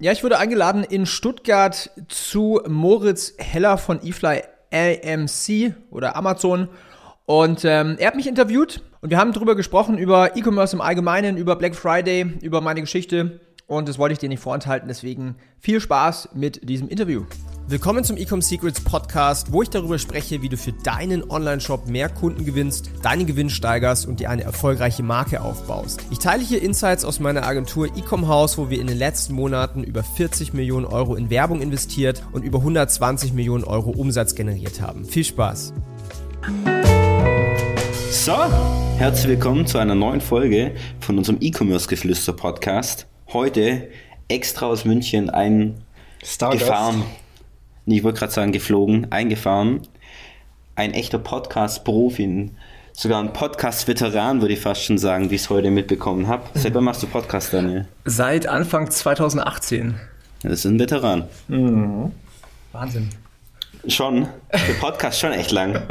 Ja, ich wurde eingeladen in Stuttgart zu Moritz Heller von eFly AMC oder Amazon. Und ähm, er hat mich interviewt und wir haben darüber gesprochen, über E-Commerce im Allgemeinen, über Black Friday, über meine Geschichte. Und das wollte ich dir nicht vorenthalten. Deswegen viel Spaß mit diesem Interview. Willkommen zum Ecom Secrets Podcast, wo ich darüber spreche, wie du für deinen Online-Shop mehr Kunden gewinnst, deinen Gewinn steigerst und dir eine erfolgreiche Marke aufbaust. Ich teile hier Insights aus meiner Agentur Ecom House, wo wir in den letzten Monaten über 40 Millionen Euro in Werbung investiert und über 120 Millionen Euro Umsatz generiert haben. Viel Spaß! So, herzlich willkommen zu einer neuen Folge von unserem E-Commerce Geflüster Podcast. Heute extra aus München ein Stargast. gefahren ich wollte gerade sagen geflogen, eingefahren. Ein echter Podcast-Profi, sogar ein Podcast-Veteran, würde ich fast schon sagen, wie ich es heute mitbekommen habe. Seit wann machst du Podcast, Daniel? Seit Anfang 2018. Ja, das ist ein Veteran. Mhm. Wahnsinn. Schon. Der Podcast schon echt lang.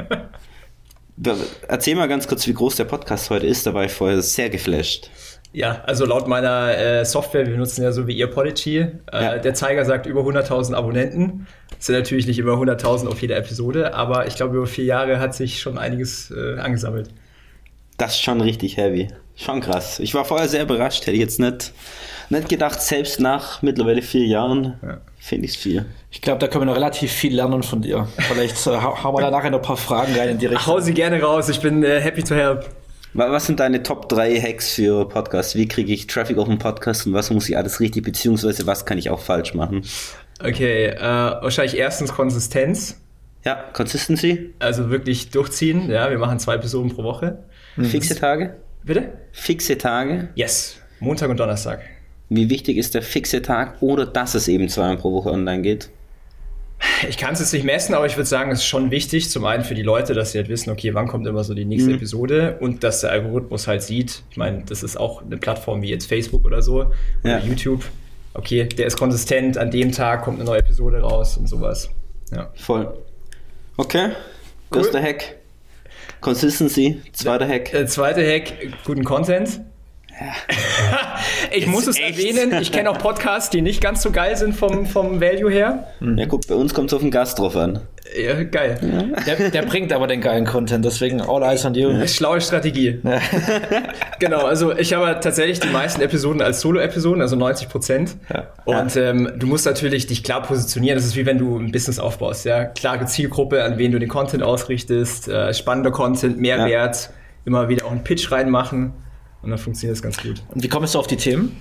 Erzähl mal ganz kurz, wie groß der Podcast heute ist. Da war ich vorher sehr geflasht. Ja, also laut meiner äh, Software, wir benutzen ja so wie ihr Podigy, äh, ja. der Zeiger sagt über 100.000 Abonnenten. Das sind natürlich nicht über 100.000 auf jeder Episode, aber ich glaube, über vier Jahre hat sich schon einiges äh, angesammelt. Das ist schon richtig heavy. Schon krass. Ich war vorher sehr überrascht, hätte ich jetzt nicht, nicht gedacht, selbst nach mittlerweile vier Jahren ja. finde ich es viel. Ich glaube, da können wir noch relativ viel lernen von dir. Vielleicht äh, hauen wir da nachher noch ein paar Fragen rein in die Richtung. Hau sie gerne raus, ich bin äh, happy to help. Was sind deine Top 3 Hacks für Podcasts? Wie kriege ich Traffic auf den Podcast und was muss ich alles richtig, beziehungsweise was kann ich auch falsch machen? Okay, äh, wahrscheinlich erstens Konsistenz. Ja, Consistency. Also wirklich durchziehen. Ja, wir machen zwei Episoden pro Woche. Mhm. Fixe Tage? Bitte? Fixe Tage? Yes. Montag und Donnerstag. Wie wichtig ist der fixe Tag oder dass es eben zweimal pro Woche online geht? Ich kann es jetzt nicht messen, aber ich würde sagen, es ist schon wichtig, zum einen für die Leute, dass sie halt wissen, okay, wann kommt immer so die nächste mhm. Episode und dass der Algorithmus halt sieht, ich meine, das ist auch eine Plattform wie jetzt Facebook oder so oder ja. YouTube. Okay, der ist konsistent, an dem Tag kommt eine neue Episode raus und sowas. Ja. Voll. Okay, cool. das ist der Hack. Consistency, zweiter Hack. Der zweite Hack, guten Content. Ich ist muss es echt? erwähnen, ich kenne auch Podcasts, die nicht ganz so geil sind vom, vom Value her. Ja, guck, bei uns kommt es auf den Gast drauf an. Ja, geil. Ja. Der, der, bringt aber den geilen Content, deswegen all eyes on you. Ja. Schlaue Strategie. Ja. genau, also ich habe tatsächlich die meisten Episoden als Solo-Episoden, also 90 Prozent. Und ähm, du musst natürlich dich klar positionieren. Das ist wie wenn du ein Business aufbaust. Ja, klare Zielgruppe, an wen du den Content ausrichtest, äh, spannender Content, Mehrwert, immer wieder auch einen Pitch reinmachen. Und dann funktioniert das ganz gut. Und wie kommst du auf die Themen?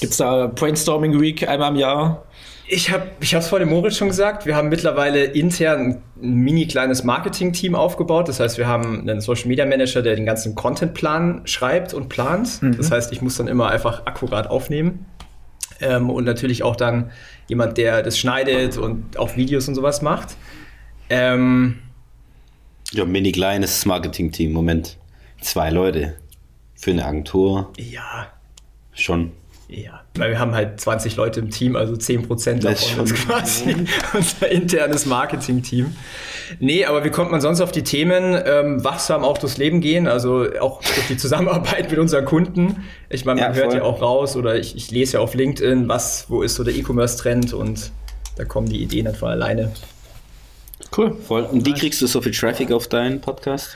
Gibt es da Brainstorming Week einmal im Jahr? Ich habe ich es vor dem Moritz schon gesagt, wir haben mittlerweile intern ein mini kleines Marketing-Team aufgebaut. Das heißt, wir haben einen Social Media Manager, der den ganzen Content-Plan schreibt und plant. Mhm. Das heißt, ich muss dann immer einfach akkurat aufnehmen. Ähm, und natürlich auch dann jemand, der das schneidet und auch Videos und sowas macht. Ähm, ja, mini kleines Marketing-Team. Moment. Zwei Leute. Für eine Agentur? Ja. Schon. Ja, weil wir haben halt 20 Leute im Team, also 10 Prozent davon ist quasi unser internes Marketing-Team. Nee, aber wie kommt man sonst auf die Themen ähm, wachsam auch durchs Leben gehen? Also auch durch die Zusammenarbeit mit unseren Kunden. Ich meine, man ja, hört ja auch raus oder ich, ich lese ja auf LinkedIn, was, wo ist so der E-Commerce-Trend und da kommen die Ideen dann von alleine. Cool, voll. Und wie kriegst du so viel Traffic auf deinen Podcast?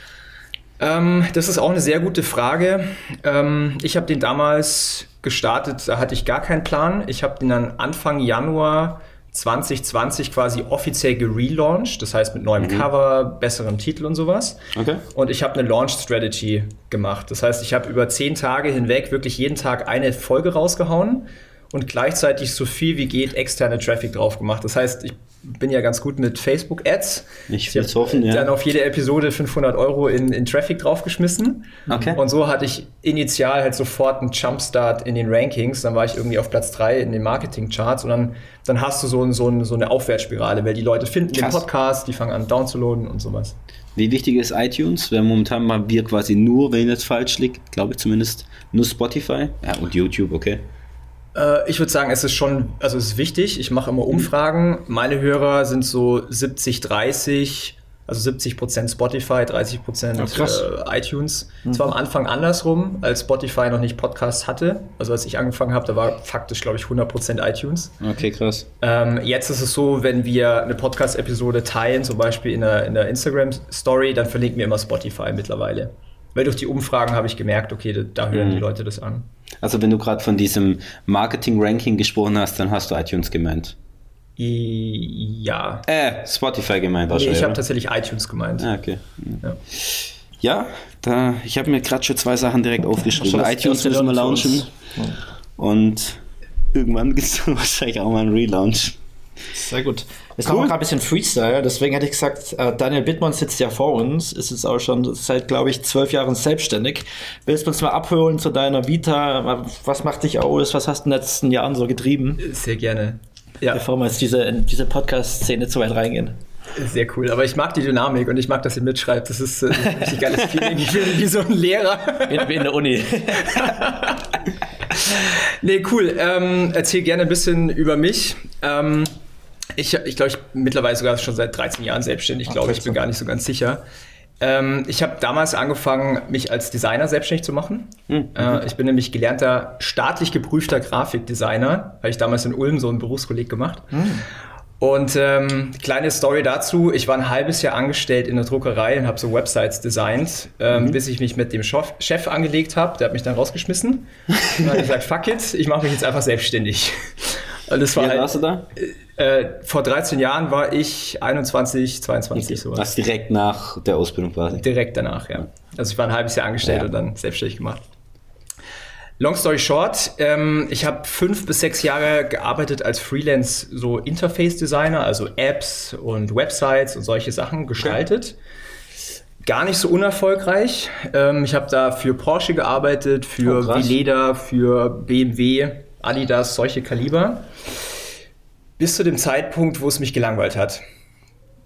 Ähm, das ist auch eine sehr gute Frage. Ähm, ich habe den damals gestartet, da hatte ich gar keinen Plan. Ich habe den dann Anfang Januar 2020 quasi offiziell gelauncht, das heißt mit neuem mhm. Cover, besserem Titel und sowas. Okay. Und ich habe eine Launch Strategy gemacht. Das heißt, ich habe über zehn Tage hinweg wirklich jeden Tag eine Folge rausgehauen und gleichzeitig so viel wie geht externe Traffic drauf gemacht. Das heißt, ich bin ja ganz gut mit Facebook-Ads. Ich will hoffen, ja. Dann auf jede Episode 500 Euro in, in Traffic draufgeschmissen. Okay. Und so hatte ich initial halt sofort einen Jumpstart in den Rankings. Dann war ich irgendwie auf Platz 3 in den Marketing-Charts und dann, dann hast du so, so, so eine Aufwärtsspirale, weil die Leute finden Krass. den Podcast, die fangen an downzuladen und sowas. Wie wichtig ist iTunes? Weil momentan haben wir quasi nur, wenn ich falsch liege, glaube ich zumindest, nur Spotify ja, und YouTube, okay. Äh, ich würde sagen, es ist schon, also es ist wichtig. Ich mache immer Umfragen. Meine Hörer sind so 70, 30 Also 70% Spotify, 30% ja, äh, iTunes. Mhm. war am Anfang andersrum, als Spotify noch nicht Podcast hatte. Also als ich angefangen habe, da war faktisch, glaube ich, 100% iTunes. Okay, krass. Ähm, jetzt ist es so, wenn wir eine Podcast-Episode teilen, zum Beispiel in der, in der Instagram-Story, dann verlinken wir immer Spotify mittlerweile. Weil durch die Umfragen habe ich gemerkt, okay, da, da hören mhm. die Leute das an. Also wenn du gerade von diesem Marketing-Ranking gesprochen hast, dann hast du iTunes gemeint. Ja. Äh, Spotify gemeint wahrscheinlich. Nee, ich habe tatsächlich iTunes gemeint. Ah, okay. Ja, ja da, ich habe mir gerade schon zwei Sachen direkt aufgeschrieben. iTunes müssen wir launchen. Und irgendwann gibt es wahrscheinlich auch mal einen Relaunch. Sehr gut. Jetzt cool. machen wir gerade ein bisschen Freestyle, deswegen hätte ich gesagt, äh, Daniel Bittmann sitzt ja vor uns, ist jetzt auch schon seit, glaube ich, zwölf Jahren selbstständig. Willst du uns mal abholen zu deiner Vita? Was macht dich aus? Was hast du in den letzten Jahren so getrieben? Sehr gerne. Ja. Bevor wir jetzt diese, in diese Podcast-Szene zu weit reingehen. Sehr cool, aber ich mag die Dynamik und ich mag, dass ihr mitschreibt. Das ist, äh, ein richtig geiles Feeling. Ich bin wie so ein Lehrer. Wie in der Uni. nee, cool. Ähm, erzähl gerne ein bisschen über mich. Ähm, ich ich glaube, ich bin mittlerweile sogar schon seit 13 Jahren selbstständig. Ich glaube, ich bin gar nicht so ganz sicher. Ähm, ich habe damals angefangen, mich als Designer selbstständig zu machen. Mhm. Äh, ich bin nämlich gelernter, staatlich geprüfter Grafikdesigner. Habe ich damals in Ulm so ein Berufskolleg gemacht. Mhm. Und ähm, kleine Story dazu, ich war ein halbes Jahr angestellt in der Druckerei und habe so Websites designt, ähm, mhm. bis ich mich mit dem Chef angelegt habe. Der hat mich dann rausgeschmissen. und hat gesagt, fuck it, ich mache mich jetzt einfach selbstständig. Das war Wie warst du da? Äh, vor 13 Jahren war ich 21, 22 sowas. Was direkt nach der Ausbildung quasi? Direkt danach, ja. Also ich war ein halbes Jahr angestellt ja. und dann selbstständig gemacht. Long story short, ähm, ich habe fünf bis sechs Jahre gearbeitet als Freelance so Interface Designer, also Apps und Websites und solche Sachen gestaltet. Okay. Gar nicht so unerfolgreich. Ähm, ich habe da für Porsche gearbeitet, für oh, Veleda, für BMW, Adidas, solche Kaliber. Bis zu dem Zeitpunkt, wo es mich gelangweilt hat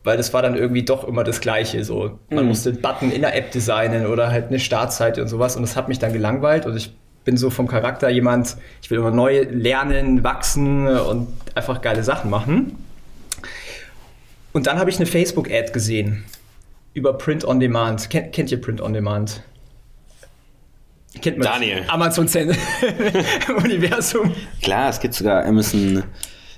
weil das war dann irgendwie doch immer das Gleiche. So, man mhm. musste einen Button in der App designen oder halt eine Startseite und sowas. Und das hat mich dann gelangweilt und ich bin so vom Charakter jemand, ich will immer neu lernen, wachsen und einfach geile Sachen machen. Und dann habe ich eine Facebook-Ad gesehen über Print on Demand. Kennt, kennt ihr Print on Demand? Kennt man Daniel. Amazon Universum. Klar, es gibt sogar Amazon,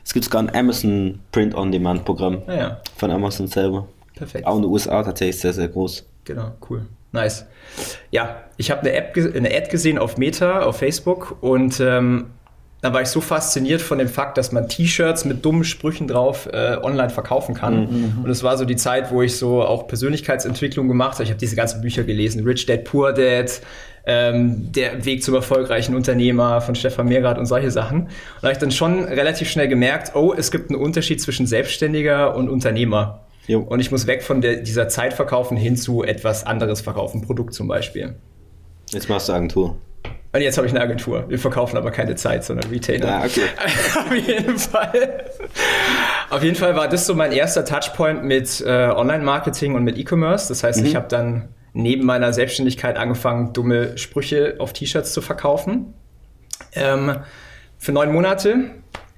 es gibt sogar ein Amazon Print on Demand Programm ah, ja. von Amazon selber. Perfekt. Auch in den USA tatsächlich sehr, sehr groß. Genau, cool. Nice. Ja, ich habe eine, App, eine Ad gesehen auf Meta, auf Facebook und ähm, da war ich so fasziniert von dem Fakt, dass man T-Shirts mit dummen Sprüchen drauf äh, online verkaufen kann. Mhm. Und es war so die Zeit, wo ich so auch Persönlichkeitsentwicklung gemacht habe. Ich habe diese ganzen Bücher gelesen, Rich Dad, Poor Dad, ähm, Der Weg zum erfolgreichen Unternehmer von Stefan Mehrath und solche Sachen. Und da habe ich dann schon relativ schnell gemerkt, oh, es gibt einen Unterschied zwischen Selbstständiger und Unternehmer. Jo. Und ich muss weg von der, dieser Zeit verkaufen hin zu etwas anderes verkaufen, Produkt zum Beispiel. Jetzt machst du Agentur. Und jetzt habe ich eine Agentur. Wir verkaufen aber keine Zeit, sondern Retainer. Ja, okay. Auf jeden Fall. Auf jeden Fall war das so mein erster Touchpoint mit äh, Online-Marketing und mit E-Commerce. Das heißt, mhm. ich habe dann neben meiner Selbstständigkeit angefangen, dumme Sprüche auf T-Shirts zu verkaufen. Ähm, für neun Monate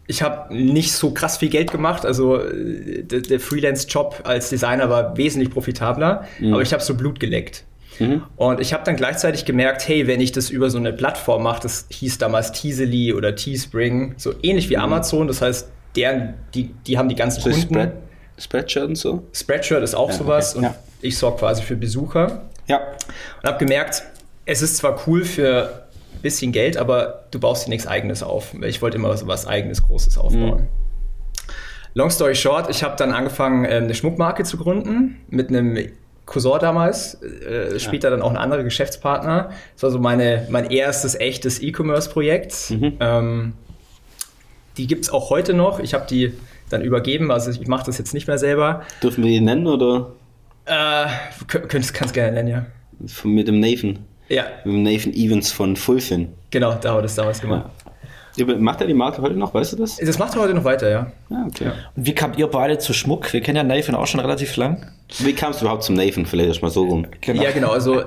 ich habe nicht so krass viel Geld gemacht. Also äh, der, der Freelance-Job als Designer war wesentlich profitabler, mhm. aber ich habe so Blut geleckt. Mhm. Und ich habe dann gleichzeitig gemerkt, hey, wenn ich das über so eine Plattform mache, das hieß damals Teasely oder Teespring, so ähnlich wie mhm. Amazon, das heißt, deren, die, die haben die ganzen so Kunden. Spread, Spreadshirt und so? Spreadshirt ist auch ja, sowas okay. und ja. ich sorge quasi für Besucher. Ja. Und habe gemerkt, es ist zwar cool für bisschen Geld, aber du baust dir nichts Eigenes auf. Ich wollte immer so was Eigenes, Großes aufbauen. Mhm. Long story short, ich habe dann angefangen, ähm, eine Schmuckmarke zu gründen mit einem Cousin damals, äh, später ja. dann auch ein anderer Geschäftspartner. Das war so meine, mein erstes echtes E-Commerce-Projekt. Mhm. Ähm, die gibt es auch heute noch. Ich habe die dann übergeben, also ich mache das jetzt nicht mehr selber. Dürfen wir die nennen oder? Äh, könntest, kannst gerne nennen, ja. Von, mit dem Nathan. Ja. Mit Nathan Evans von Fulfin. Genau, da hat er das damals gemacht. Ja. Macht er die Marke heute noch, weißt du das? Das macht er heute noch weiter, ja. Ah, okay. Ja. Und wie kamt ihr beide zu Schmuck? Wir kennen ja Nathan auch schon relativ lang. Wie kamst du überhaupt zum Nathan? Vielleicht erst mal so rum. Genau. Ja, genau. Also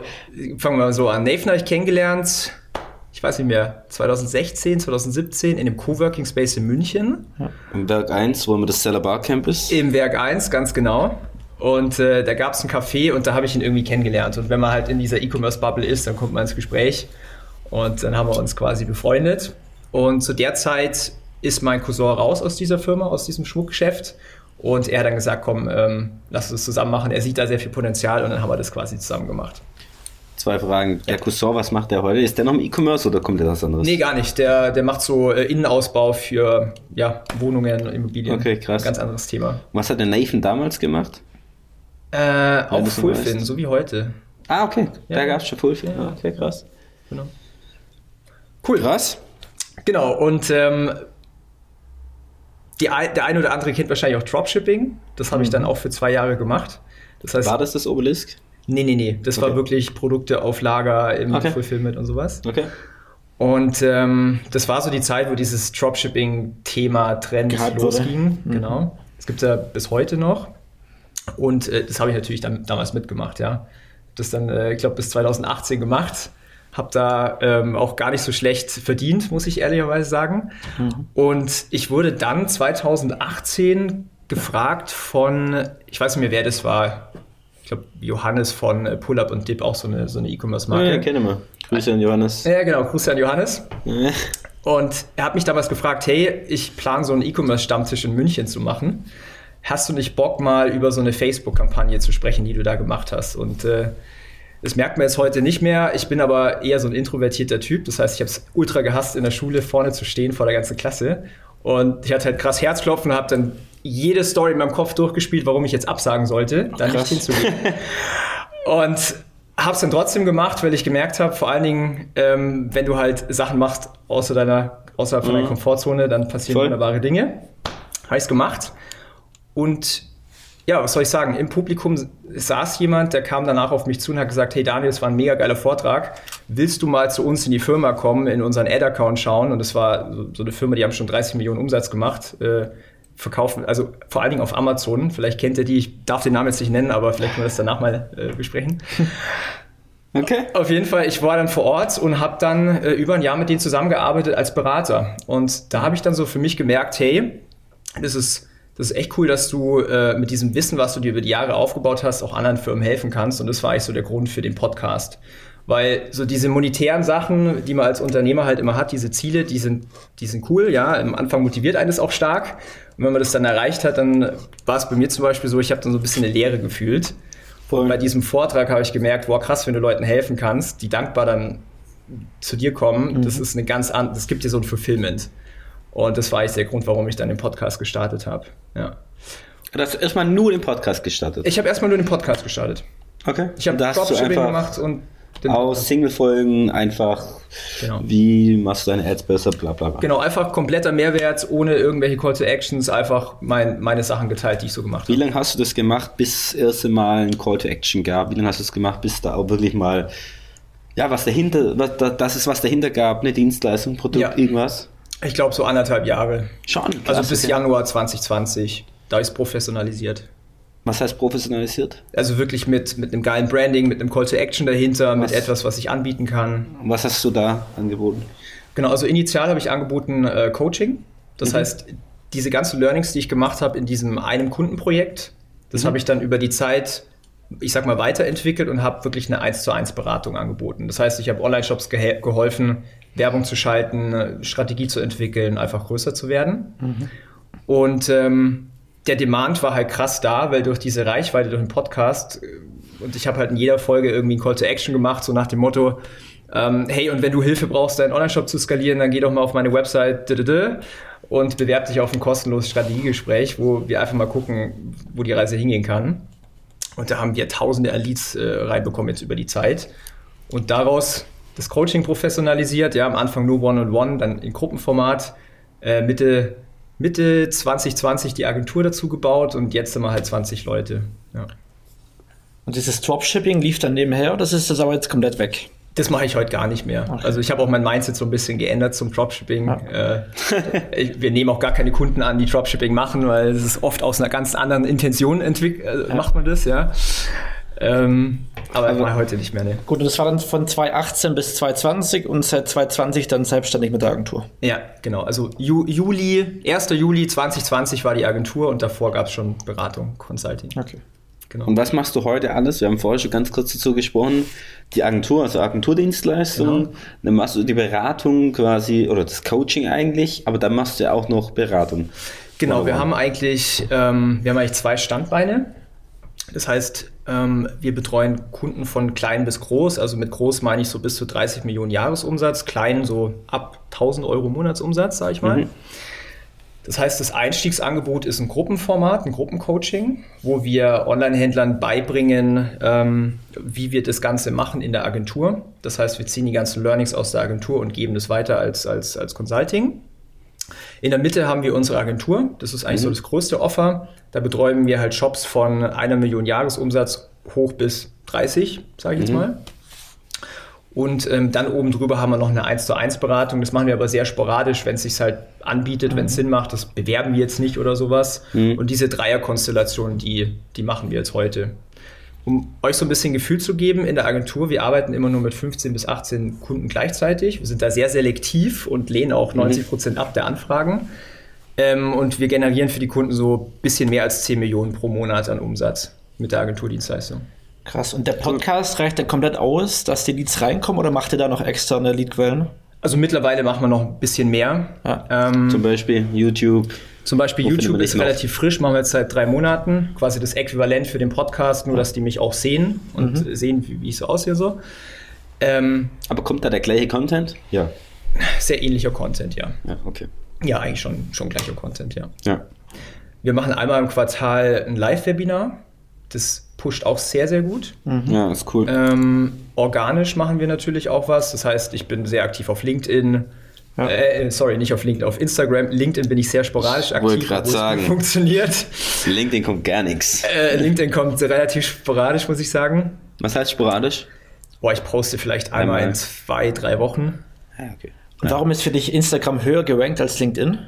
fangen wir mal so an. Nathan habe ich kennengelernt, ich weiß nicht mehr, 2016, 2017 in dem Coworking Space in München. Ja. Im Werk 1, wo immer das Seller Bar Camp ist. Im Werk 1, ganz genau. Und äh, da gab es ein Café und da habe ich ihn irgendwie kennengelernt. Und wenn man halt in dieser E-Commerce-Bubble ist, dann kommt man ins Gespräch. Und dann haben wir uns quasi befreundet. Und zu der Zeit ist mein Cousin raus aus dieser Firma, aus diesem Schmuckgeschäft. Und er hat dann gesagt, komm, ähm, lass uns zusammen machen. Er sieht da sehr viel Potenzial und dann haben wir das quasi zusammen gemacht. Zwei Fragen. Der Cousin, was macht der heute? Ist der noch im E-Commerce oder kommt der was anderes? Nee, gar nicht. Der, der macht so äh, Innenausbau für ja, Wohnungen, Immobilien. Okay, krass. Ganz anderes Thema. Was hat der Nathan damals gemacht? Äh, auch Fullfin, so wie heute. Ah, okay. Ja. Da gab es schon Fullfin. Ja. Okay, krass. Genau. Cool. Krass. Genau, und ähm, die, der eine oder andere kennt wahrscheinlich auch Dropshipping. Das habe mhm. ich dann auch für zwei Jahre gemacht. Das heißt, War das das Obelisk? Nee, nee, nee. Das okay. war wirklich Produkte auf Lager im okay. Fulfillment und sowas. Okay. Und ähm, das war so die Zeit, wo dieses Dropshipping-Thema Trend losging. Mhm. Genau. Das gibt es ja bis heute noch. Und äh, das habe ich natürlich dann, damals mitgemacht, ja. Das dann, äh, ich glaube, bis 2018 gemacht habe da ähm, auch gar nicht so schlecht verdient, muss ich ehrlicherweise sagen. Mhm. Und ich wurde dann 2018 gefragt von, ich weiß nicht mehr, wer das war. Ich glaube, Johannes von äh, Pull Up und Dip, auch so eine so E-Commerce-Marke. Ja, ja, kenne mal. Grüße an Johannes. Ja, genau, Grüße an Johannes. Ja. Und er hat mich damals gefragt, hey, ich plane so einen E-Commerce-Stammtisch in München zu machen. Hast du nicht Bock, mal über so eine Facebook-Kampagne zu sprechen, die du da gemacht hast? Und äh, das merkt man jetzt heute nicht mehr. Ich bin aber eher so ein introvertierter Typ. Das heißt, ich habe es ultra gehasst, in der Schule vorne zu stehen vor der ganzen Klasse. Und ich hatte halt krass Herzklopfen und habe dann jede Story in meinem Kopf durchgespielt, warum ich jetzt absagen sollte, da nicht hinzugehen. und habe es dann trotzdem gemacht, weil ich gemerkt habe, vor allen Dingen, ähm, wenn du halt Sachen machst außer deiner, außerhalb von deiner mhm. Komfortzone, dann passieren Voll. wunderbare Dinge. Habe ich gemacht. Und ja, was soll ich sagen? Im Publikum saß jemand, der kam danach auf mich zu und hat gesagt: Hey Daniel, es war ein mega geiler Vortrag. Willst du mal zu uns in die Firma kommen, in unseren Ad-Account schauen? Und es war so eine Firma, die haben schon 30 Millionen Umsatz gemacht. Äh, verkaufen, also vor allen Dingen auf Amazon. Vielleicht kennt ihr die, ich darf den Namen jetzt nicht nennen, aber vielleicht können wir das danach mal äh, besprechen. Okay. Auf jeden Fall, ich war dann vor Ort und habe dann äh, über ein Jahr mit denen zusammengearbeitet als Berater. Und da habe ich dann so für mich gemerkt, hey, das ist das ist echt cool, dass du äh, mit diesem Wissen, was du dir über die Jahre aufgebaut hast, auch anderen Firmen helfen kannst. Und das war eigentlich so der Grund für den Podcast. Weil so diese monetären Sachen, die man als Unternehmer halt immer hat, diese Ziele, die sind, die sind cool, ja. Am Anfang motiviert eines auch stark. Und wenn man das dann erreicht hat, dann war es bei mir zum Beispiel so, ich habe dann so ein bisschen eine Leere gefühlt. Und bei diesem Vortrag habe ich gemerkt, boah, krass, wenn du Leuten helfen kannst, die dankbar dann zu dir kommen, mhm. das ist eine ganz andere, das gibt dir so ein Fulfillment. Und das war eigentlich der Grund, warum ich dann den Podcast gestartet habe. Ja. Du hast erstmal nur den Podcast gestartet? Ich habe erstmal nur den Podcast gestartet. Okay. Ich habe Dropshipping gemacht und aus Single-Folgen einfach, genau. wie machst du deine Ads besser, bla bla bla. Genau, einfach kompletter Mehrwert, ohne irgendwelche Call to Actions, einfach mein, meine Sachen geteilt, die ich so gemacht habe. Wie lange hast du das gemacht, bis es erste Mal ein Call to Action gab? Wie lange hast du das gemacht, bis da auch wirklich mal, ja, was dahinter, was, das ist, was dahinter gab, eine Dienstleistung, Produkt, ja. irgendwas? Ich glaube so anderthalb Jahre. Schon. Also bis Januar 2020. Da ist professionalisiert. Was heißt professionalisiert? Also wirklich mit, mit einem geilen Branding, mit einem Call to Action dahinter, was? mit etwas, was ich anbieten kann. Was hast du da angeboten? Genau, also initial habe ich angeboten äh, Coaching. Das mhm. heißt, diese ganzen Learnings, die ich gemacht habe in diesem einem Kundenprojekt, das mhm. habe ich dann über die Zeit, ich sag mal, weiterentwickelt und habe wirklich eine 1 zu 1 Beratung angeboten. Das heißt, ich habe Online-Shops ge geholfen, Werbung zu schalten, Strategie zu entwickeln, einfach größer zu werden. Mhm. Und ähm, der Demand war halt krass da, weil durch diese Reichweite, durch den Podcast, äh, und ich habe halt in jeder Folge irgendwie ein Call to Action gemacht, so nach dem Motto, ähm, hey, und wenn du Hilfe brauchst, deinen Online-Shop zu skalieren, dann geh doch mal auf meine Website und bewerb dich auf ein kostenloses Strategiegespräch, wo wir einfach mal gucken, wo die Reise hingehen kann. Und da haben wir tausende Leads äh, reinbekommen jetzt über die Zeit. Und daraus das Coaching professionalisiert, ja, am Anfang nur One-on-One, dann in Gruppenformat, äh, Mitte, Mitte 2020 die Agentur dazu gebaut und jetzt sind wir halt 20 Leute. Ja. Und dieses Dropshipping lief dann nebenher oder ist das aber jetzt komplett weg? Das mache ich heute gar nicht mehr. Okay. Also ich habe auch mein Mindset so ein bisschen geändert zum Dropshipping. Ja. Äh, wir nehmen auch gar keine Kunden an, die Dropshipping machen, weil es ist oft aus einer ganz anderen Intention entwickelt, äh, ja. macht man das, ja. Ähm, aber also, heute nicht mehr, ne? Gut, und das war dann von 2018 bis 2020 und seit 2020 dann selbstständig mit der Agentur. Ja, genau. Also Ju Juli, 1. Juli 2020 war die Agentur und davor gab es schon Beratung, Consulting. Okay. Genau. Und was machst du heute alles? Wir haben vorher schon ganz kurz dazu gesprochen. Die Agentur, also Agenturdienstleistung, genau. dann machst du die Beratung quasi oder das Coaching eigentlich, aber dann machst du ja auch noch Beratung. Genau, wir haben eigentlich, ähm, wir haben eigentlich zwei Standbeine. Das heißt, wir betreuen Kunden von klein bis groß. Also mit groß meine ich so bis zu 30 Millionen Jahresumsatz, klein so ab 1000 Euro Monatsumsatz, sage ich mal. Mhm. Das heißt, das Einstiegsangebot ist ein Gruppenformat, ein Gruppencoaching, wo wir Online-Händlern beibringen, ähm, wie wir das Ganze machen in der Agentur. Das heißt, wir ziehen die ganzen Learnings aus der Agentur und geben das weiter als, als, als Consulting. In der Mitte haben wir unsere Agentur. Das ist eigentlich mhm. so das größte Offer. Da betreuen wir halt Shops von einer Million Jahresumsatz hoch bis 30, sage ich jetzt mhm. mal. Und ähm, dann oben drüber haben wir noch eine 1 zu 1 Beratung. Das machen wir aber sehr sporadisch, wenn es sich halt anbietet, mhm. wenn es Sinn macht. Das bewerben wir jetzt nicht oder sowas. Mhm. Und diese Dreierkonstellation, die, die machen wir jetzt heute. Um euch so ein bisschen Gefühl zu geben, in der Agentur, wir arbeiten immer nur mit 15 bis 18 Kunden gleichzeitig. Wir sind da sehr selektiv und lehnen auch 90 mhm. Prozent ab der Anfragen. Ähm, und wir generieren für die Kunden so ein bisschen mehr als 10 Millionen pro Monat an Umsatz mit der Agenturdienstleistung. Krass. Und der Podcast reicht dann komplett aus, dass die Leads reinkommen oder macht ihr da noch externe Leadquellen? Also mittlerweile machen wir noch ein bisschen mehr. Ja. Ähm, zum Beispiel YouTube. Zum Beispiel Wo YouTube ist relativ frisch, machen wir jetzt seit drei Monaten. Quasi das Äquivalent für den Podcast, nur dass die mich auch sehen und mhm. sehen, wie, wie, ich so aussehe. So. Ähm, Aber kommt da der gleiche Content? Ja. Sehr ähnlicher Content, ja. Ja, okay. Ja, eigentlich schon, schon gleicher Content, ja. Ja. Wir machen einmal im Quartal ein Live-Webinar. Das pusht auch sehr, sehr gut. Mhm. Ja, ist cool. Ähm, organisch machen wir natürlich auch was. Das heißt, ich bin sehr aktiv auf LinkedIn. Ja. Äh, sorry, nicht auf LinkedIn, auf Instagram. LinkedIn bin ich sehr sporadisch aktiv. Wollte gerade sagen. Funktioniert. LinkedIn kommt gar nichts. Äh, LinkedIn kommt relativ sporadisch, muss ich sagen. Was heißt sporadisch? Boah, ich poste vielleicht einmal, einmal. in zwei, drei Wochen. Ja, okay. Warum ist für dich Instagram höher gerankt als LinkedIn?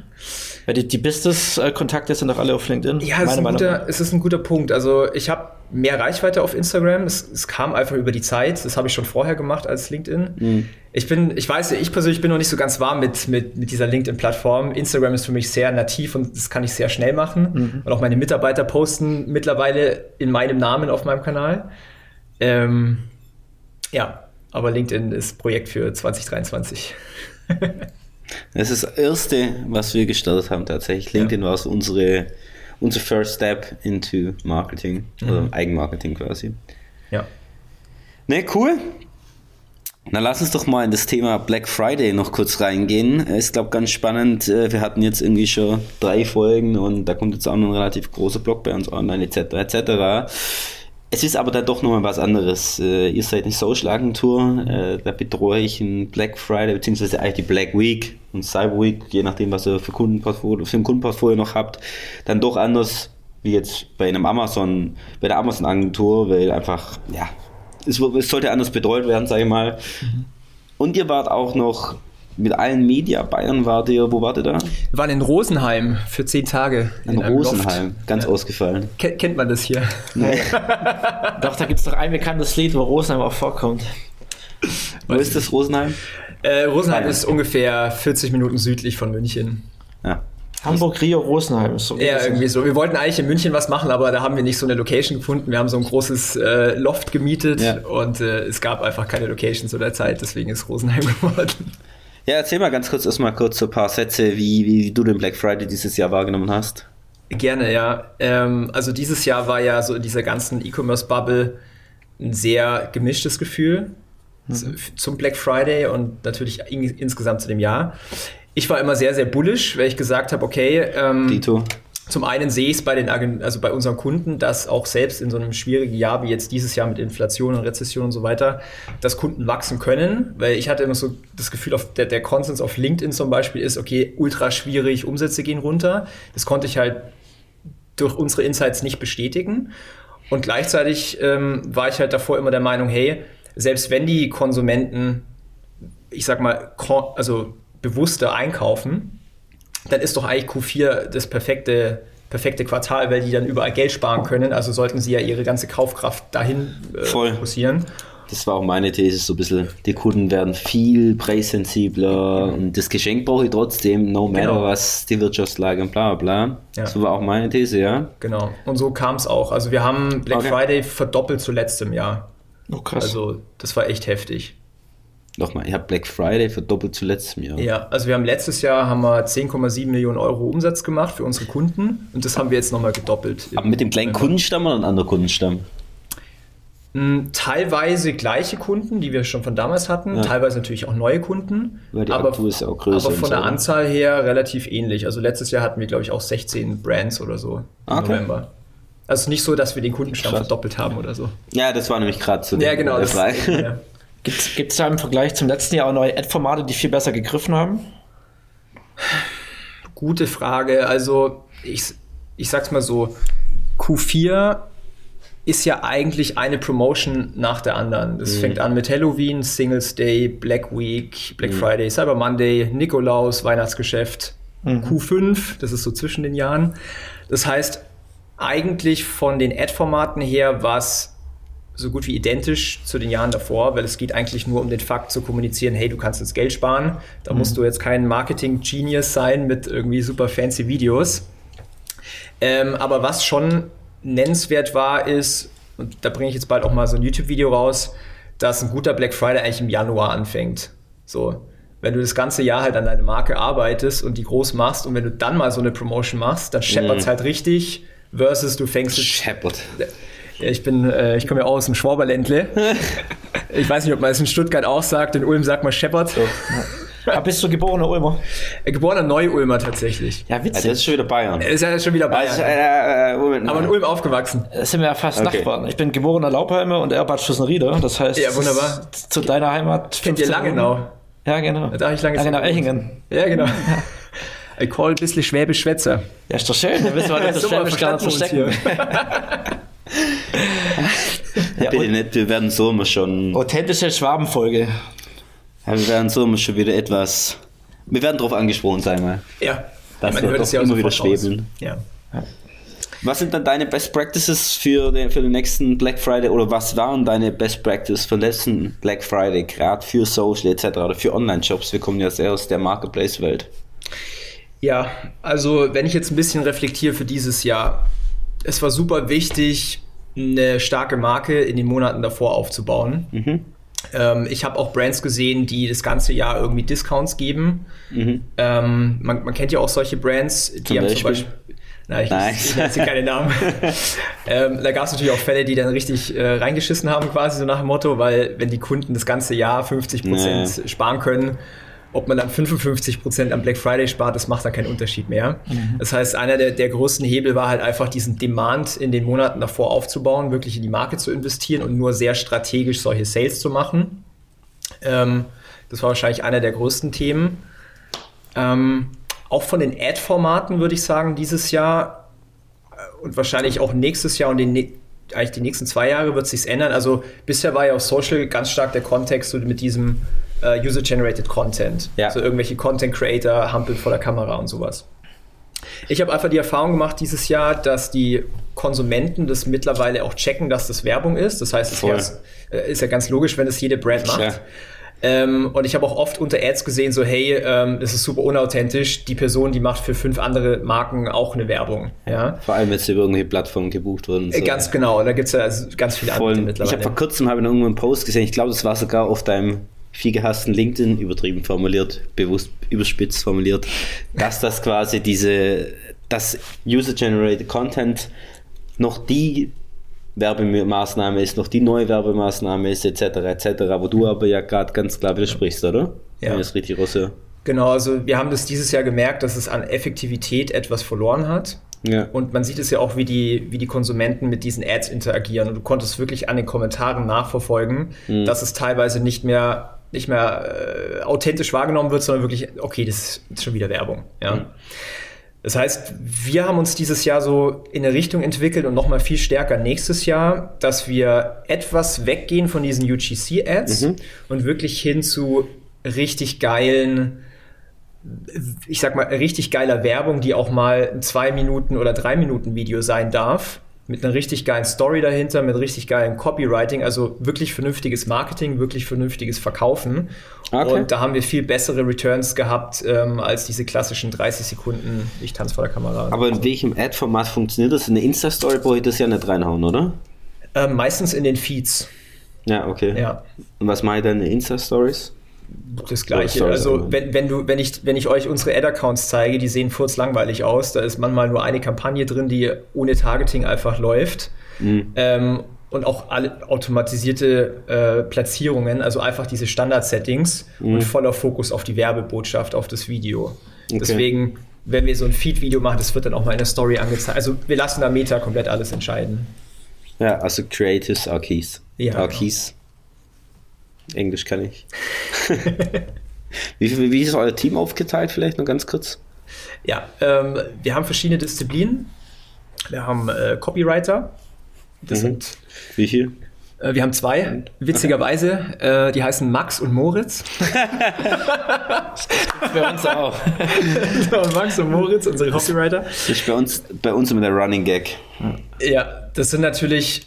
Weil die, die Business-Kontakte sind doch alle auf LinkedIn. Ja, es ist, guter, es ist, ein guter Punkt. Also ich habe mehr Reichweite auf Instagram. Es, es, kam einfach über die Zeit. Das habe ich schon vorher gemacht als LinkedIn. Mhm. Ich bin, ich weiß, ich persönlich bin noch nicht so ganz warm mit, mit, mit dieser LinkedIn-Plattform. Instagram ist für mich sehr nativ und das kann ich sehr schnell machen. Mhm. Und auch meine Mitarbeiter posten mittlerweile in meinem Namen auf meinem Kanal. Ähm, ja, aber LinkedIn ist Projekt für 2023. Das ist das erste, was wir gestartet haben tatsächlich. LinkedIn ja. war so unsere, unser First Step into Marketing, mhm. oder Eigenmarketing quasi. Ja. Ne, cool. Na, lass uns doch mal in das Thema Black Friday noch kurz reingehen. Ist, glaube ganz spannend. Äh, wir hatten jetzt irgendwie schon drei Folgen und da kommt jetzt auch noch ein relativ großer Blog bei uns online, etc. etc. Es ist aber dann doch nochmal was anderes. Äh, ihr seid eine Social-Agentur, äh, da betreue ich einen Black Friday, beziehungsweise eigentlich die Black Week und Cyber Week, je nachdem, was ihr für, Kundenportfolio, für ein Kundenportfolio noch habt, dann doch anders wie jetzt bei einem Amazon, bei der Amazon-Agentur, weil einfach, ja, es, es, sollte anders betreut werden, sage ich mal. Mhm. Und ihr wart auch noch mit allen Media Bayern wart ihr, wo wart ihr da? Wir waren in Rosenheim für zehn Tage. In, in Rosenheim, ganz ja. ausgefallen. Ken kennt man das hier? Nee. doch, da gibt es doch ein bekanntes Lied, wo Rosenheim auch vorkommt. Wo ist das Rosenheim? Äh, Rosenheim ist ungefähr 40 Minuten südlich von München. Ja. Hamburg, Rio, Rosenheim. Ist so ja, irgendwie so. Wir wollten eigentlich in München was machen, aber da haben wir nicht so eine Location gefunden. Wir haben so ein großes äh, Loft gemietet ja. und äh, es gab einfach keine Location zu der Zeit, deswegen ist Rosenheim geworden. Ja, erzähl mal ganz kurz erstmal kurz so ein paar Sätze, wie, wie du den Black Friday dieses Jahr wahrgenommen hast. Gerne, ja. Ähm, also dieses Jahr war ja so in dieser ganzen E-Commerce-Bubble ein sehr gemischtes Gefühl mhm. zum Black Friday und natürlich in, insgesamt zu dem Jahr. Ich war immer sehr, sehr bullish, weil ich gesagt habe, okay, ähm, Dito. Zum einen sehe ich es bei den also bei unseren Kunden, dass auch selbst in so einem schwierigen Jahr wie jetzt dieses Jahr mit Inflation und Rezession und so weiter, dass Kunden wachsen können, weil ich hatte immer so das Gefühl, auf der, der Konsens auf LinkedIn zum Beispiel ist, okay, ultra schwierig, Umsätze gehen runter. Das konnte ich halt durch unsere Insights nicht bestätigen. Und gleichzeitig ähm, war ich halt davor immer der Meinung, hey, selbst wenn die Konsumenten, ich sag mal, also bewusster einkaufen, dann ist doch eigentlich Q4 das perfekte, perfekte Quartal, weil die dann überall Geld sparen können. Also sollten sie ja ihre ganze Kaufkraft dahin äh, fokussieren. das war auch meine These, so ein bisschen, die Kunden werden viel preissensibler und das Geschenk brauche ich trotzdem, no matter genau. was die Wirtschaftslage und bla bla. Ja. So war auch meine These, ja. Genau. Und so kam es auch. Also wir haben Black okay. Friday verdoppelt zu letztem Jahr. Oh krass. Also das war echt heftig. Nochmal, ich habe Black Friday verdoppelt zu letztem Jahr. Ja, also wir haben letztes Jahr haben wir 10,7 Millionen Euro Umsatz gemacht für unsere Kunden und das haben wir jetzt nochmal gedoppelt. Aber mit dem kleinen Kundenstamm oder einem anderen Kundenstamm? Hm, teilweise gleiche Kunden, die wir schon von damals hatten, ja. teilweise natürlich auch neue Kunden. Weil die aber, ist auch größer aber von der so. Anzahl her relativ ähnlich. Also letztes Jahr hatten wir, glaube ich, auch 16 Brands oder so im okay. November. Also nicht so, dass wir den Kundenstamm Krass. verdoppelt haben oder so. Ja, das war nämlich gerade so. Ja, genau. Das, ja. Gibt es da im Vergleich zum letzten Jahr auch neue Ad-Formate, die viel besser gegriffen haben? Gute Frage. Also ich, ich sag's mal so, Q4 ist ja eigentlich eine Promotion nach der anderen. Das mhm. fängt an mit Halloween, Singles Day, Black Week, Black mhm. Friday, Cyber Monday, Nikolaus, Weihnachtsgeschäft, mhm. Q5, das ist so zwischen den Jahren. Das heißt, eigentlich von den Ad-Formaten her war es so gut wie identisch zu den Jahren davor, weil es geht eigentlich nur um den Fakt zu kommunizieren, hey, du kannst jetzt Geld sparen. Da mhm. musst du jetzt kein Marketing-Genius sein mit irgendwie super fancy Videos. Ähm, aber was schon nennenswert war, ist, und da bringe ich jetzt bald auch mal so ein YouTube-Video raus, dass ein guter Black Friday eigentlich im Januar anfängt. So, wenn du das ganze Jahr halt an deine Marke arbeitest und die groß machst und wenn du dann mal so eine Promotion machst, dann scheppert es mhm. halt richtig versus du fängst es. Scheppert. Ich bin, äh, ich komme ja auch aus dem Schwaberländle. ich weiß nicht, ob man es in Stuttgart auch sagt, in Ulm sagt man Scheppert. So. Ja, bist du geborener Ulmer? Äh, geborener Neu-Ulmer tatsächlich. Ja, witzig. das ist schon wieder Bayern. Das ist ja schon wieder Bayern. Also, äh, äh, Aber in Ulm aufgewachsen. Das sind wir ja fast okay. Nachbarn. Ich bin geborener Laubheimer und er Bad Schussnerrieder. Das heißt, ja, wunderbar. zu deiner Heimat. Kennt ihr Langenau? Ja, genau. Da habe ich lange Langenau-Echingen. Ja, genau. Ich call ein bisschen Schwäbisch Schwätzer. Ja, ist doch schön. Da wissen wir, dass das Schwäbisch nicht verstecken. Ja, Bitte nicht, wir werden so immer schon. Authentische Schwabenfolge. Ja, wir werden so immer schon wieder etwas. Wir werden darauf angesprochen, sein mal. Ja. Dass wir doch ja immer wieder schwebeln. Ja. Was sind dann deine Best Practices für den, für den nächsten Black Friday oder was waren deine Best Practices für den letzten Black Friday, gerade für Social etc. oder für Online-Shops? Wir kommen ja sehr aus der Marketplace-Welt. Ja, also wenn ich jetzt ein bisschen reflektiere für dieses Jahr, es war super wichtig, eine starke Marke in den Monaten davor aufzubauen. Mhm. Ähm, ich habe auch Brands gesehen, die das ganze Jahr irgendwie Discounts geben. Mhm. Ähm, man, man, kennt ja auch solche Brands, die zum haben Beispiel? zum Beispiel. Na, ich, Nein. ich, nenne keine Namen. ähm, da gab es natürlich auch Fälle, die dann richtig äh, reingeschissen haben, quasi so nach dem Motto, weil wenn die Kunden das ganze Jahr 50% nee. sparen können, ob man dann 55% am Black Friday spart, das macht dann keinen Unterschied mehr. Mhm. Das heißt, einer der, der größten Hebel war halt einfach diesen Demand in den Monaten davor aufzubauen, wirklich in die Marke zu investieren und nur sehr strategisch solche Sales zu machen. Ähm, das war wahrscheinlich einer der größten Themen. Ähm, auch von den Ad-Formaten würde ich sagen, dieses Jahr äh, und wahrscheinlich auch nächstes Jahr und den, eigentlich die nächsten zwei Jahre wird sich ändern. Also bisher war ja auf Social ganz stark der Kontext so mit diesem uh, User-Generated Content. Ja. Also irgendwelche Content-Creator hampeln vor der Kamera und sowas. Ich habe einfach die Erfahrung gemacht dieses Jahr, dass die Konsumenten das mittlerweile auch checken, dass das Werbung ist. Das heißt, es ist, äh, ist ja ganz logisch, wenn es jede Brand macht. Ja. Ähm, und ich habe auch oft unter Ads gesehen, so hey, ähm, das ist super unauthentisch. Die Person, die macht für fünf andere Marken auch eine Werbung. Ja? Vor allem, wenn sie über irgendwelche Plattformen gebucht wurden. So. Ganz genau, da gibt es ja ganz viele andere mittlerweile. Ich habe vor kurzem habe ich noch irgendwo einen Post gesehen, ich glaube, das war sogar auf deinem viel gehassten LinkedIn, übertrieben formuliert, bewusst überspitzt formuliert, dass das quasi diese, das User-Generated Content noch die Werbemaßnahme ist, noch die neue Werbemaßnahme ist, etc., etc., wo du aber ja gerade ganz klar widersprichst, oder? Ja. Wenn ich das richtig raushöre. Genau, also wir haben das dieses Jahr gemerkt, dass es an Effektivität etwas verloren hat. Ja. Und man sieht es ja auch, wie die, wie die Konsumenten mit diesen Ads interagieren. Und du konntest wirklich an den Kommentaren nachverfolgen, mhm. dass es teilweise nicht mehr nicht mehr äh, authentisch wahrgenommen wird, sondern wirklich, okay, das ist schon wieder Werbung. Ja. Mhm. Das heißt, wir haben uns dieses Jahr so in eine Richtung entwickelt und nochmal viel stärker nächstes Jahr, dass wir etwas weggehen von diesen UGC-Ads mhm. und wirklich hin zu richtig geilen, ich sag mal, richtig geiler Werbung, die auch mal ein zwei Minuten oder drei Minuten Video sein darf, mit einer richtig geilen Story dahinter, mit richtig geilen Copywriting, also wirklich vernünftiges Marketing, wirklich vernünftiges Verkaufen. Okay. Und da haben wir viel bessere Returns gehabt ähm, als diese klassischen 30 Sekunden, ich tanze vor der Kamera. Aber in welchem Ad-Format funktioniert das? In der Insta-Story brauche ich das ja nicht reinhauen, oder? Ähm, meistens in den Feeds. Ja, okay. Ja. Und was mache ich dann in Insta-Stories? Das gleiche. Also wenn, wenn, du, wenn, ich, wenn ich euch unsere Ad-Accounts zeige, die sehen kurz langweilig aus. Da ist manchmal nur eine Kampagne drin, die ohne Targeting einfach läuft. Mhm. Ähm, und auch alle automatisierte äh, Platzierungen, also einfach diese Standard-Settings mhm. und voller Fokus auf die Werbebotschaft, auf das Video. Okay. Deswegen, wenn wir so ein Feed-Video machen, das wird dann auch mal in der Story angezeigt. Also wir lassen da Meta komplett alles entscheiden. Ja, also Creatives are keys. Ja, are keys. Englisch kann ich. wie, wie, ist euer Team aufgeteilt, vielleicht noch ganz kurz? Ja, ähm, wir haben verschiedene Disziplinen. Wir haben äh, Copywriter. Das mhm. sind. Wie viel? Äh, wir haben zwei, witzigerweise. Äh, die heißen Max und Moritz. das ist bei uns auch. Max und Moritz, unsere Copywriter. Das ist bei uns, bei uns immer der Running Gag. Ja, das sind natürlich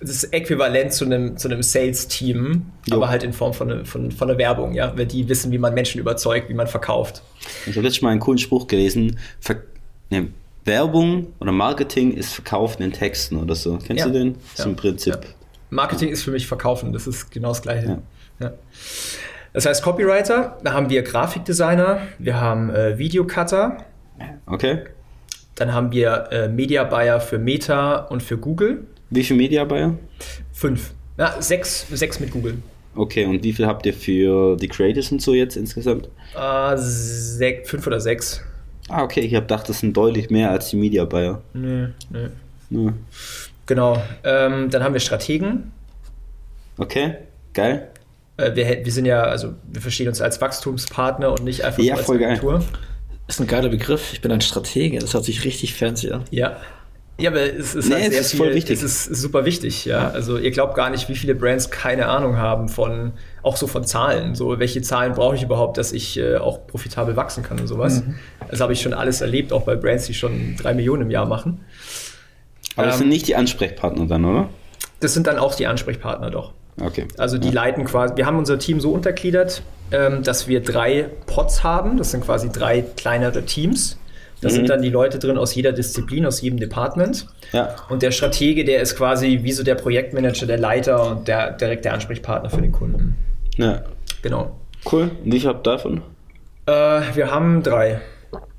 das Äquivalent zu einem, zu einem Sales-Team, aber halt in Form von, von, von einer Werbung, ja, weil die wissen, wie man Menschen überzeugt, wie man verkauft. Ich habe letztes Mal einen coolen Spruch gelesen. Ver ne, Werbung oder Marketing ist Verkaufen in Texten oder so. Kennst ja. du den? Das ist ja. im Prinzip. Ja. Marketing ist für mich Verkaufen, das ist genau das Gleiche. Das heißt Copywriter, da haben wir Grafikdesigner, wir haben äh, Videocutter. Okay. Dann haben wir äh, Media Buyer für Meta und für Google. Wie viele Media Buyer? Fünf. Ja, sechs, sechs mit Google. Okay, und wie viel habt ihr für die Creators und so jetzt insgesamt? Uh, sech, fünf oder sechs. Ah, okay, ich habe gedacht, das sind deutlich mehr als die Media Buyer. Nee, nee. nee. Genau. Ähm, dann haben wir Strategen. Okay, geil. Äh, wir, wir sind ja, also wir verstehen uns als Wachstumspartner und nicht einfach ja, als voll Agentur. Geil. Das ist ein geiler Begriff. Ich bin ein Stratege. Das hört sich richtig fancy an. Ja. Ja, aber es ist, nee, halt sehr es ist viel, voll wichtig. Es ist super wichtig, ja. Also ihr glaubt gar nicht, wie viele Brands keine Ahnung haben von, auch so von Zahlen. So, welche Zahlen brauche ich überhaupt, dass ich äh, auch profitabel wachsen kann und sowas. Mhm. Das habe ich schon alles erlebt, auch bei Brands, die schon drei Millionen im Jahr machen. Aber das ähm, sind nicht die Ansprechpartner dann, oder? Das sind dann auch die Ansprechpartner, doch. Okay. Also die ja. leiten quasi, wir haben unser Team so untergliedert, ähm, dass wir drei Pods haben. Das sind quasi drei kleinere Teams da mhm. sind dann die Leute drin aus jeder Disziplin, aus jedem Department. Ja. Und der Stratege, der ist quasi wie so der Projektmanager, der Leiter und der direkt der Ansprechpartner für den Kunden. Ja. Genau. Cool. Und wie viel habt ihr davon? Äh, wir haben drei.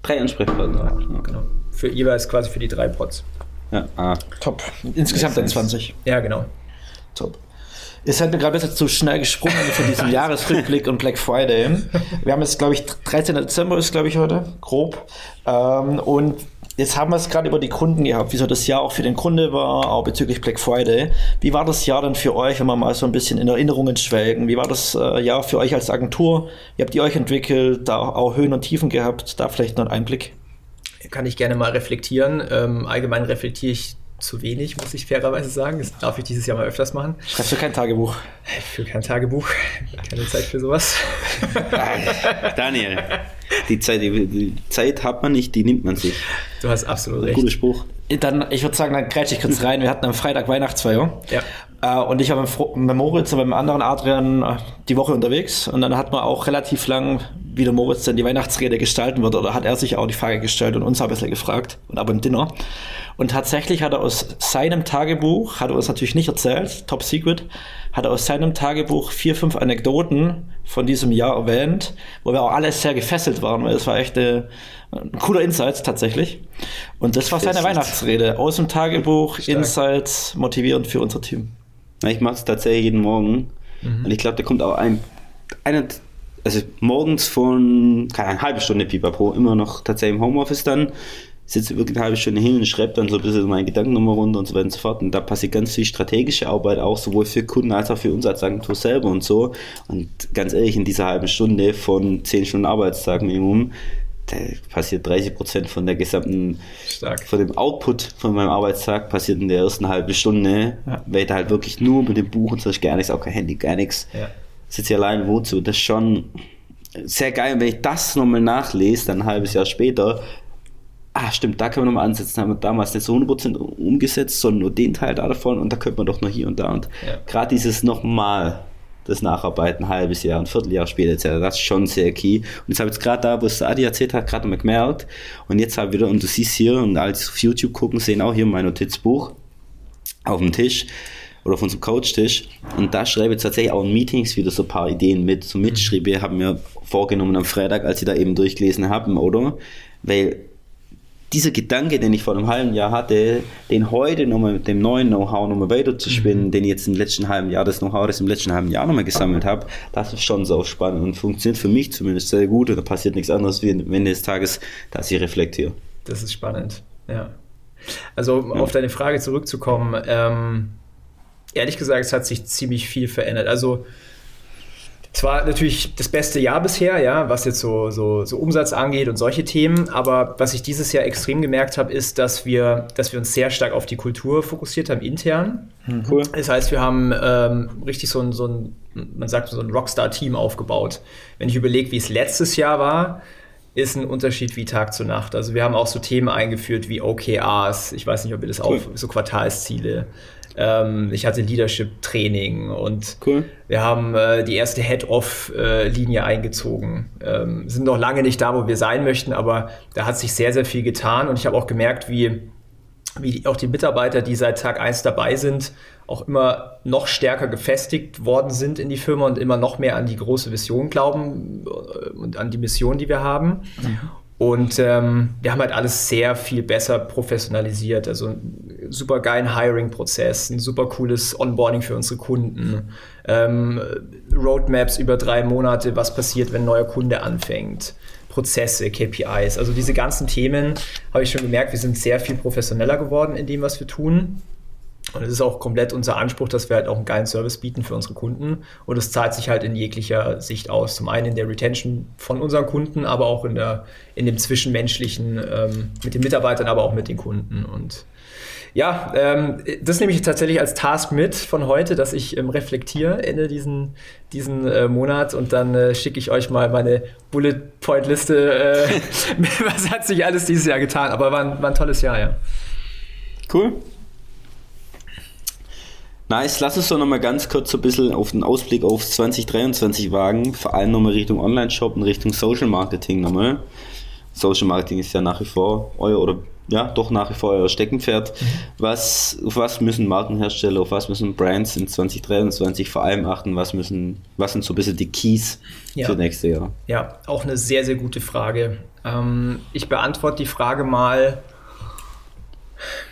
Drei Ansprechpartner. Ja, genau. Für jeweils quasi für die drei Pods. Ja, ah. Top. Insgesamt dann 20. Ja, genau. Top. Ist halt mir gerade besser zu schnell gesprungen von diesem Jahresrückblick und Black Friday. Wir haben jetzt, glaube ich, 13. Dezember ist, glaube ich, heute, grob. Ähm, und jetzt haben wir es gerade über die Kunden gehabt, wieso das Jahr auch für den Kunde war, auch bezüglich Black Friday. Wie war das Jahr dann für euch, wenn wir mal so ein bisschen in Erinnerungen schwelgen? Wie war das äh, Jahr für euch als Agentur? Wie habt ihr euch entwickelt, da auch Höhen und Tiefen gehabt? Da vielleicht noch ein Einblick? Kann ich gerne mal reflektieren. Ähm, allgemein reflektiere ich zu wenig, muss ich fairerweise sagen. Das darf ich dieses Jahr mal öfters machen. Schreibst du kein Tagebuch? Für kein Tagebuch. Keine Zeit für sowas. Daniel, die Zeit, die, die, Zeit hat man nicht, die nimmt man sich. Du hast absolut recht. Guter Spruch. Dann, ich würde sagen, dann grätsche ich kurz rein. Wir hatten am Freitag Weihnachtsfeier. Ja. Äh, und ich war mit, Moritz und mit dem anderen Adrian äh, die Woche unterwegs. Und dann hat man auch relativ lang, wie der Moritz denn die Weihnachtsrede gestalten wird. Oder hat er sich auch die Frage gestellt und uns ein bisschen gefragt. Und aber im Dinner. Und tatsächlich hat er aus seinem Tagebuch, hat er uns natürlich nicht erzählt, top secret, hat er aus seinem Tagebuch vier, fünf Anekdoten von diesem Jahr erwähnt, wo wir auch alle sehr gefesselt waren, weil es war echt eine, ein cooler Insight tatsächlich. Und das war seine Weihnachtsrede aus dem Tagebuch, Stark. Insights, motivierend für unser Team. Ich mache es tatsächlich jeden Morgen. Mhm. Und ich glaube, da kommt auch ein, eine, also morgens von, keine Ahnung, halbe Stunde Pipapo, immer noch tatsächlich im Homeoffice dann, sitze wirklich eine halbe Stunde hin und schreibe dann so ein bisschen meine Gedanken nochmal runter und so weiter und so fort. Und da passiert ganz viel strategische Arbeit auch, sowohl für Kunden als auch für uns als Agentur selber und so. Und ganz ehrlich, in dieser halben Stunde von 10 Stunden Arbeitstag Minimum, passiert 30 Prozent von der gesamten, Stark. von dem Output von meinem Arbeitstag passiert in der ersten halben Stunde, ja. weil ich da halt wirklich nur mit dem Buch und so gar nichts, auch kein Handy, gar nichts. Ja. Sitze allein wozu? Das ist schon sehr geil. Und wenn ich das nochmal nachlese, dann ein halbes Jahr später, ah, stimmt, da können wir nochmal ansetzen. Haben wir damals nicht so 100% umgesetzt, sondern nur den Teil da davon und da könnte man doch noch hier und da. Und ja. gerade dieses nochmal das Nacharbeiten, ein halbes Jahr, ein Vierteljahr später etc., das ist schon sehr key. Und jetzt habe ich gerade da, wo es Adi erzählt hat, gerade mal gemerkt. Und jetzt habe ich wieder, und du siehst hier, und als auf YouTube gucken, sehen auch hier mein Notizbuch auf dem Tisch oder auf unserem Coach-Tisch. Und da schreibe ich tatsächlich auch in Meetings wieder so ein paar Ideen mit. So mitschreibe, haben mir vorgenommen am Freitag, als ich da eben durchgelesen habe, oder? Weil dieser Gedanke, den ich vor einem halben Jahr hatte, den heute nochmal mit dem neuen Know-how nochmal weiterzuspinnen, mhm. den ich jetzt im letzten halben Jahr, das Know-how, das im letzten halben Jahr nochmal gesammelt habe, das ist schon so spannend und funktioniert für mich zumindest sehr gut und da passiert nichts anderes wie am Ende des Tages, dass ich reflektiere. Das ist spannend, ja. Also, um ja. auf deine Frage zurückzukommen, ähm, ehrlich gesagt, es hat sich ziemlich viel verändert. Also, es war natürlich das beste Jahr bisher, ja, was jetzt so, so, so Umsatz angeht und solche Themen. Aber was ich dieses Jahr extrem gemerkt habe, ist, dass wir, dass wir uns sehr stark auf die Kultur fokussiert haben, intern. Mhm. Cool. Das heißt, wir haben ähm, richtig so ein, so ein, man sagt so ein Rockstar-Team aufgebaut. Wenn ich überlege, wie es letztes Jahr war, ist ein Unterschied wie Tag zu Nacht. Also wir haben auch so Themen eingeführt wie OKRs, ich weiß nicht, ob ihr das cool. auch, so Quartalsziele. Ähm, ich hatte Leadership-Training und cool. wir haben äh, die erste Head-Off-Linie eingezogen. Ähm, sind noch lange nicht da, wo wir sein möchten, aber da hat sich sehr, sehr viel getan und ich habe auch gemerkt, wie, wie auch die Mitarbeiter, die seit Tag 1 dabei sind, auch immer noch stärker gefestigt worden sind in die Firma und immer noch mehr an die große Vision glauben äh, und an die Mission, die wir haben. Mhm. Und ähm, wir haben halt alles sehr viel besser professionalisiert. Also einen super geilen Hiring-Prozess, ein super cooles Onboarding für unsere Kunden, ähm, Roadmaps über drei Monate, was passiert, wenn ein neuer Kunde anfängt, Prozesse, KPIs. Also diese ganzen Themen habe ich schon gemerkt, wir sind sehr viel professioneller geworden in dem, was wir tun. Und es ist auch komplett unser Anspruch, dass wir halt auch einen geilen Service bieten für unsere Kunden. Und es zahlt sich halt in jeglicher Sicht aus. Zum einen in der Retention von unseren Kunden, aber auch in, der, in dem Zwischenmenschlichen ähm, mit den Mitarbeitern, aber auch mit den Kunden. Und ja, ähm, das nehme ich tatsächlich als Task mit von heute, dass ich ähm, reflektiere Ende diesen, diesen äh, Monat und dann äh, schicke ich euch mal meine Bullet Point Liste. Äh, was hat sich alles dieses Jahr getan? Aber war ein, war ein tolles Jahr, ja. Cool. Nice, lass uns doch nochmal ganz kurz so ein bisschen auf den Ausblick auf 2023 wagen, vor allem nochmal Richtung Online-Shop und Richtung Social Marketing nochmal. Social Marketing ist ja nach wie vor euer oder ja, doch nach wie vor euer Steckenpferd. Mhm. Was, auf was müssen Markenhersteller, auf was müssen Brands in 2023 vor allem achten? Was müssen, was sind so ein bisschen die Keys ja. für nächste Jahr? Ja, auch eine sehr, sehr gute Frage. Ähm, ich beantworte die Frage mal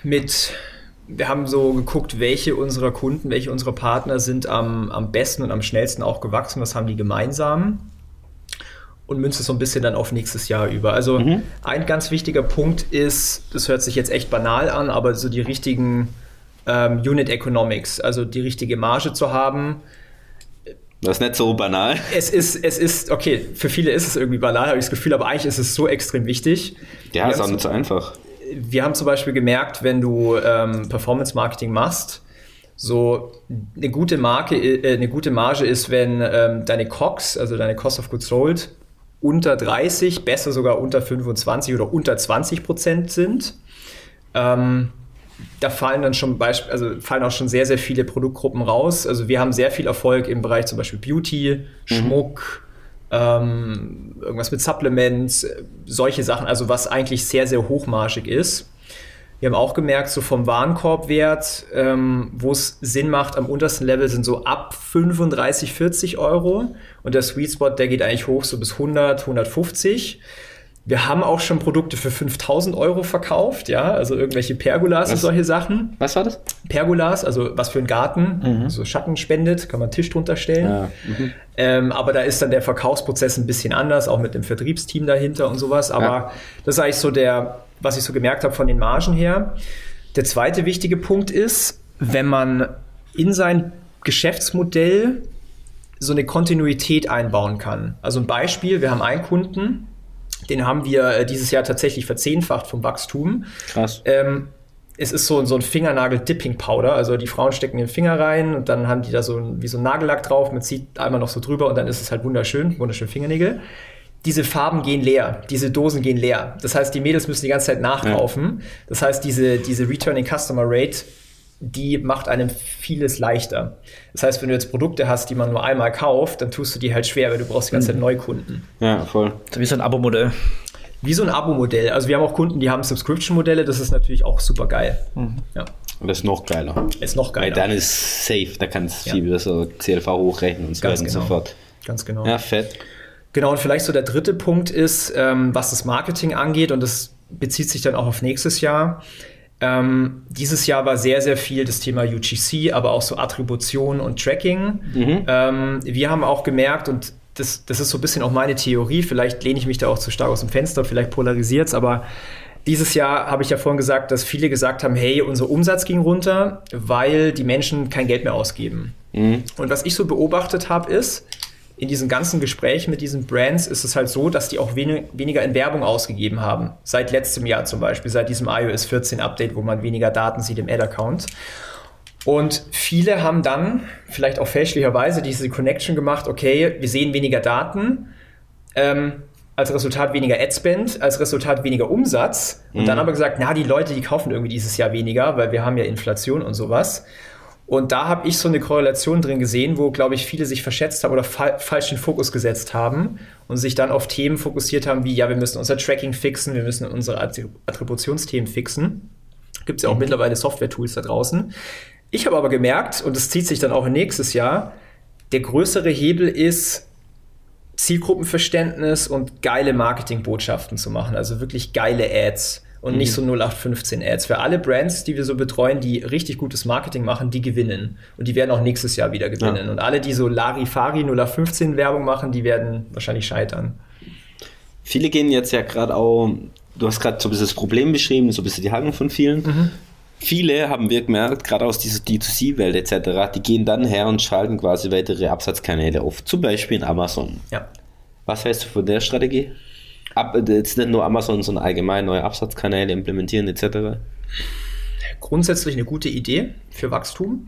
mit wir haben so geguckt, welche unserer Kunden, welche unserer Partner sind am, am besten und am schnellsten auch gewachsen, was haben die gemeinsam und münzt es so ein bisschen dann auf nächstes Jahr über. Also mhm. ein ganz wichtiger Punkt ist, das hört sich jetzt echt banal an, aber so die richtigen ähm, Unit Economics, also die richtige Marge zu haben. Das ist nicht so banal. Es ist, es ist, okay, für viele ist es irgendwie banal, habe ich das Gefühl, aber eigentlich ist es so extrem wichtig. Ja, ist auch nicht so einfach wir haben zum Beispiel gemerkt, wenn du ähm, Performance Marketing machst, so eine gute Marke, äh, eine gute Marge ist, wenn ähm, deine COX, also deine Cost of Goods Sold, unter 30, besser sogar unter 25 oder unter 20 Prozent sind. Ähm, da fallen dann schon Beispiel, also fallen auch schon sehr, sehr viele Produktgruppen raus. Also wir haben sehr viel Erfolg im Bereich zum Beispiel Beauty, mhm. Schmuck, ähm, irgendwas mit Supplements, solche Sachen, also was eigentlich sehr, sehr hochmarschig ist. Wir haben auch gemerkt, so vom Warenkorbwert, ähm, wo es Sinn macht, am untersten Level sind so ab 35, 40 Euro. Und der Sweet Spot, der geht eigentlich hoch so bis 100, 150. Wir haben auch schon Produkte für 5000 Euro verkauft, ja, also irgendwelche Pergolas was, und solche Sachen. Was war das? Pergolas, also was für einen Garten, mhm. so Schatten spendet, kann man einen Tisch drunter stellen. Ja. Mhm. Ähm, aber da ist dann der Verkaufsprozess ein bisschen anders, auch mit dem Vertriebsteam dahinter und sowas. Aber ja. das ist eigentlich so der, was ich so gemerkt habe von den Margen her. Der zweite wichtige Punkt ist, wenn man in sein Geschäftsmodell so eine Kontinuität einbauen kann. Also ein Beispiel, wir haben einen Kunden, den haben wir äh, dieses Jahr tatsächlich verzehnfacht vom Wachstum. Krass. Ähm, es ist so, so ein Fingernagel-Dipping-Powder. Also die Frauen stecken den Finger rein und dann haben die da so ein, wie so ein Nagellack drauf. Man zieht einmal noch so drüber und dann ist es halt wunderschön, wunderschön Fingernägel. diese Farben gehen leer, diese Dosen gehen leer. Das heißt, die Mädels müssen die ganze Zeit nachkaufen. Ja. Das heißt, diese, diese Returning Customer Rate, die macht einem vieles leichter. Das heißt, wenn du jetzt Produkte hast, die man nur einmal kauft, dann tust du die halt schwer, weil du brauchst die ganze Zeit mhm. Neukunden. Ja, voll. So wie so ein Abo-Modell. Wie so ein Abo-Modell. Also wir haben auch Kunden, die haben Subscription-Modelle, das ist natürlich auch super geil. Mhm. Ja. Und das ist noch geiler. Ist noch geiler. Weil dann ist safe, da kannst du ja. viel besser CLV hochrechnen und so weiter genau. und so fort. Ganz genau. Ja, fett. Genau, und vielleicht so der dritte Punkt ist, ähm, was das Marketing angeht, und das bezieht sich dann auch auf nächstes Jahr. Ähm, dieses Jahr war sehr, sehr viel das Thema UGC, aber auch so Attribution und Tracking. Mhm. Ähm, wir haben auch gemerkt, und das, das ist so ein bisschen auch meine Theorie, vielleicht lehne ich mich da auch zu stark aus dem Fenster, vielleicht polarisiert es, aber dieses Jahr habe ich ja vorhin gesagt, dass viele gesagt haben, hey, unser Umsatz ging runter, weil die Menschen kein Geld mehr ausgeben. Mhm. Und was ich so beobachtet habe, ist, in diesen ganzen Gesprächen mit diesen Brands ist es halt so, dass die auch wenig, weniger in Werbung ausgegeben haben. Seit letztem Jahr zum Beispiel, seit diesem iOS 14 Update, wo man weniger Daten sieht im Ad-Account. Und viele haben dann, vielleicht auch fälschlicherweise, diese Connection gemacht, okay, wir sehen weniger Daten, ähm, als Resultat weniger Adspend, als Resultat weniger Umsatz. Und mhm. dann aber gesagt, na, die Leute, die kaufen irgendwie dieses Jahr weniger, weil wir haben ja Inflation und sowas. Und da habe ich so eine Korrelation drin gesehen, wo, glaube ich, viele sich verschätzt haben oder fa falsch den Fokus gesetzt haben und sich dann auf Themen fokussiert haben, wie, ja, wir müssen unser Tracking fixen, wir müssen unsere Attributionsthemen fixen. Gibt es ja auch mhm. mittlerweile Software-Tools da draußen. Ich habe aber gemerkt, und das zieht sich dann auch in nächstes Jahr, der größere Hebel ist, Zielgruppenverständnis und geile Marketingbotschaften zu machen, also wirklich geile Ads und mhm. nicht so 0815 Ads. Für alle Brands, die wir so betreuen, die richtig gutes Marketing machen, die gewinnen. Und die werden auch nächstes Jahr wieder gewinnen. Ja. Und alle, die so Larifari 0815 Werbung machen, die werden wahrscheinlich scheitern. Viele gehen jetzt ja gerade auch, du hast gerade so ein bisschen das Problem beschrieben, so ein bisschen die Haltung von vielen. Mhm. Viele haben wir gemerkt, gerade aus dieser D2C-Welt etc., die gehen dann her und schalten quasi weitere Absatzkanäle auf, zum Beispiel in Amazon. Ja. Was heißt du von der Strategie? Ab, jetzt nicht nur Amazon, sondern allgemein neue Absatzkanäle implementieren etc. Grundsätzlich eine gute Idee für Wachstum.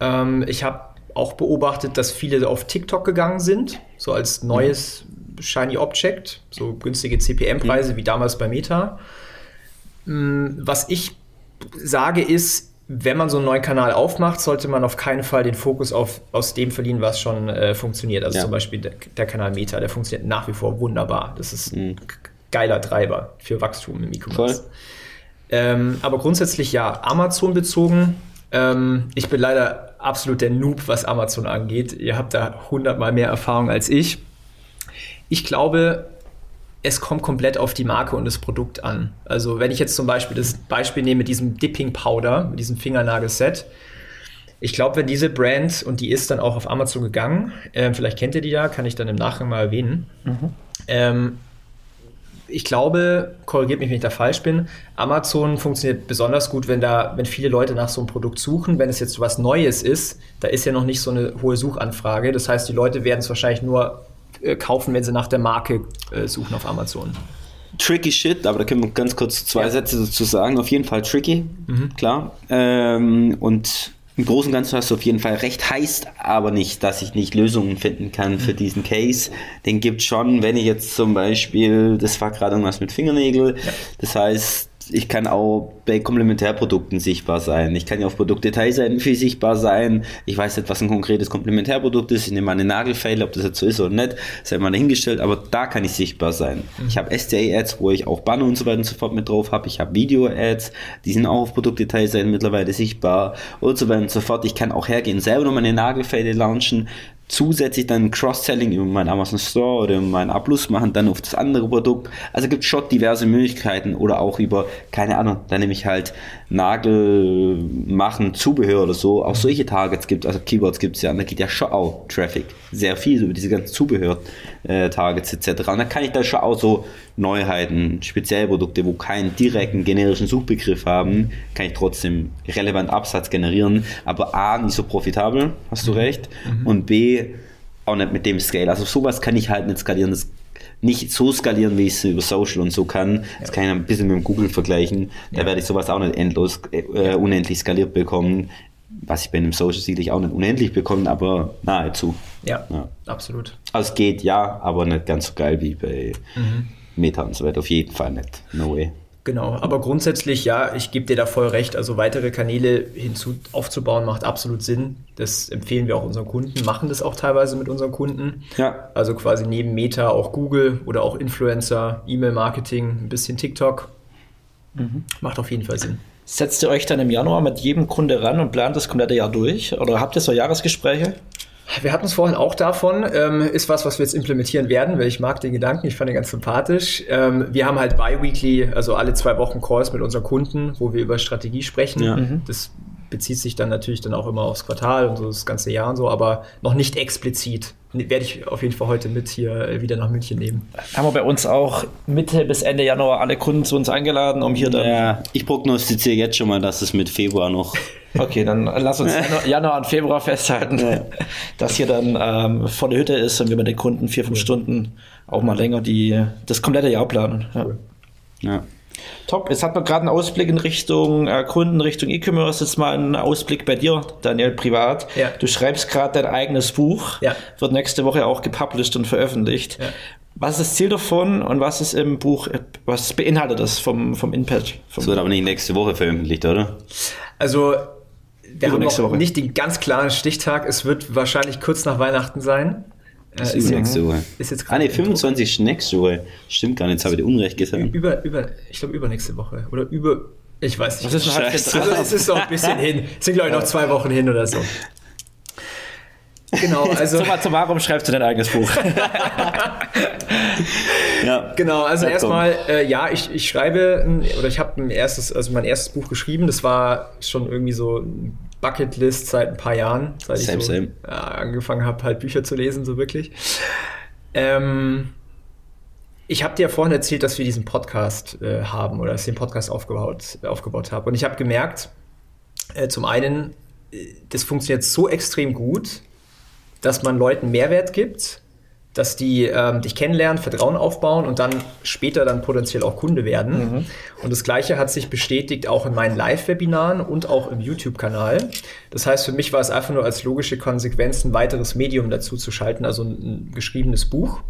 Ähm, ich habe auch beobachtet, dass viele auf TikTok gegangen sind, so als neues Shiny Object, so günstige CPM-Preise mhm. wie damals bei Meta. Mm, was ich sage ist, wenn man so einen neuen Kanal aufmacht, sollte man auf keinen Fall den Fokus auf, aus dem verlieren, was schon äh, funktioniert. Also ja. zum Beispiel der, der, Kanal Meta, der funktioniert nach wie vor wunderbar. Das ist ein mhm. geiler Treiber für Wachstum im E-Commerce. Ähm, aber grundsätzlich ja, Amazon bezogen. Ähm, ich bin leider absolut der Noob, was Amazon angeht. Ihr habt da hundertmal mehr Erfahrung als ich. Ich glaube, es kommt komplett auf die Marke und das Produkt an. Also wenn ich jetzt zum Beispiel das Beispiel nehme mit diesem Dipping Powder, mit diesem Fingernagelset, ich glaube, wenn diese Brand, und die ist dann auch auf Amazon gegangen, äh, vielleicht kennt ihr die ja, kann ich dann im Nachgang mal erwähnen. Mhm. Ähm, ich glaube, korrigiert mich, wenn ich da falsch bin, Amazon funktioniert besonders gut, wenn da, wenn viele Leute nach so einem Produkt suchen. Wenn es jetzt was Neues ist, da ist ja noch nicht so eine hohe Suchanfrage. Das heißt, die Leute werden es wahrscheinlich nur kaufen, wenn sie nach der Marke äh, suchen auf Amazon. Tricky Shit, aber da können wir ganz kurz zwei ja. Sätze dazu sagen. Auf jeden Fall tricky, mhm. klar. Ähm, und im Großen und Ganzen hast du auf jeden Fall recht, heißt aber nicht, dass ich nicht Lösungen finden kann für mhm. diesen Case. Den gibt schon, wenn ich jetzt zum Beispiel, das war gerade irgendwas mit Fingernägel, ja. das heißt, ich kann auch bei Komplementärprodukten sichtbar sein. Ich kann ja auf Produktdetailseiten viel sichtbar sein. Ich weiß nicht, was ein konkretes Komplementärprodukt ist. Ich nehme mal eine Nagelfeile, ob das jetzt so ist oder nicht, sei mal dahingestellt, aber da kann ich sichtbar sein. Mhm. Ich habe SDA-Ads, wo ich auch Banner und so weiter und so fort mit drauf habe. Ich habe Video-Ads, die sind auch auf Produktdetailseiten mittlerweile sichtbar und so weiter und so fort. Ich kann auch hergehen, selber noch meine Nagelfeile launchen zusätzlich dann Cross-Selling über meinen Amazon Store oder meinen Ablus machen, dann auf das andere Produkt. Also gibt es schon diverse Möglichkeiten oder auch über, keine Ahnung, da nehme ich halt Nagel machen, Zubehör oder so. Auch solche Targets gibt also Keywords gibt es ja, und da geht ja schon auch Traffic. Sehr viel über diese ganzen Zubehör-Targets äh, etc. Und dann kann ich da schon auch so Neuheiten, Spezialprodukte, wo keinen direkten generischen Suchbegriff haben, kann ich trotzdem relevant Absatz generieren. Aber A, nicht so profitabel, hast du recht. Mhm. Und B, auch nicht mit dem Scale. Also sowas kann ich halt nicht skalieren. Das nicht so skalieren, wie ich es über Social und so kann. Das kann ich ein bisschen mit dem Google vergleichen. Da ja. werde ich sowas auch nicht endlos, äh, unendlich skaliert bekommen. Was ich bei einem Social sicherlich auch nicht unendlich bekomme, aber nahezu. Ja, ja, absolut. Also es geht ja, aber nicht ganz so geil wie bei mhm. Meta und so weiter. Auf jeden Fall nicht. No way. Genau, aber grundsätzlich ja, ich gebe dir da voll recht. Also weitere Kanäle hinzu aufzubauen macht absolut Sinn. Das empfehlen wir auch unseren Kunden, machen das auch teilweise mit unseren Kunden. Ja. Also quasi neben Meta auch Google oder auch Influencer, E-Mail-Marketing, ein bisschen TikTok. Mhm. Macht auf jeden Fall Sinn. Setzt ihr euch dann im Januar mit jedem Kunde ran und plant das komplette Jahr durch? Oder habt ihr so Jahresgespräche? Wir hatten es vorhin auch davon, ähm, ist was, was wir jetzt implementieren werden, weil ich mag den Gedanken, ich fand den ganz sympathisch. Ähm, wir haben halt bi-weekly, also alle zwei Wochen Calls mit unseren Kunden, wo wir über Strategie sprechen. Ja. Mhm. Das bezieht sich dann natürlich dann auch immer aufs Quartal und so das ganze Jahr und so, aber noch nicht explizit. Werde ich auf jeden Fall heute mit hier wieder nach München nehmen. Haben wir bei uns auch Mitte bis Ende Januar alle Kunden zu uns eingeladen, um hier dann. Ja, ich prognostiziere jetzt schon mal, dass es mit Februar noch. Okay, dann lass uns Januar und Februar festhalten, ja. dass hier dann ähm, volle Hütte ist und wir mit den Kunden vier, fünf Stunden auch mal länger die, das komplette Jahr planen. Ja. Cool. ja. Top. Jetzt hat man gerade einen Ausblick in Richtung äh, Kunden, Richtung E-Commerce. Jetzt mal einen Ausblick bei dir, Daniel, privat. Ja. Du schreibst gerade dein eigenes Buch. Ja. Wird nächste Woche auch gepublished und veröffentlicht. Ja. Was ist das Ziel davon und was ist im Buch, was beinhaltet das vom, vom Input? Das wird aber nicht nächste Woche veröffentlicht, oder? Also, wir haben noch Woche. nicht den ganz klaren Stichtag. Es wird wahrscheinlich kurz nach Weihnachten sein. Das ist, ist nächste Woche. Ist jetzt ah, ne, 25 ist nächste Woche. Stimmt gar nicht, jetzt habe ich dir Unrecht gesagt. Über, über, ich glaube, übernächste Woche. Oder über, ich weiß nicht. Das ist Scheiße. Also, es ist noch ein bisschen hin. Es sind, glaube ich, noch zwei Wochen hin oder so. Genau, also. Summa warum schreibst du dein eigenes Buch? ja. Genau, also erstmal, äh, ja, ich, ich schreibe, oder ich habe ein erstes, also mein erstes Buch geschrieben. Das war schon irgendwie so ein Bucketlist seit ein paar Jahren, seit same, ich so, same. Ja, angefangen habe, halt Bücher zu lesen, so wirklich. Ähm, ich habe dir ja vorhin erzählt, dass wir diesen Podcast äh, haben oder dass ich den Podcast aufgebaut, aufgebaut habe. Und ich habe gemerkt, äh, zum einen, äh, das funktioniert so extrem gut, dass man Leuten Mehrwert gibt dass die ähm, dich kennenlernen, Vertrauen aufbauen und dann später dann potenziell auch Kunde werden. Mhm. Und das Gleiche hat sich bestätigt auch in meinen Live-Webinaren und auch im YouTube-Kanal. Das heißt, für mich war es einfach nur als logische Konsequenz, ein weiteres Medium dazu zu schalten, also ein, ein geschriebenes Buch.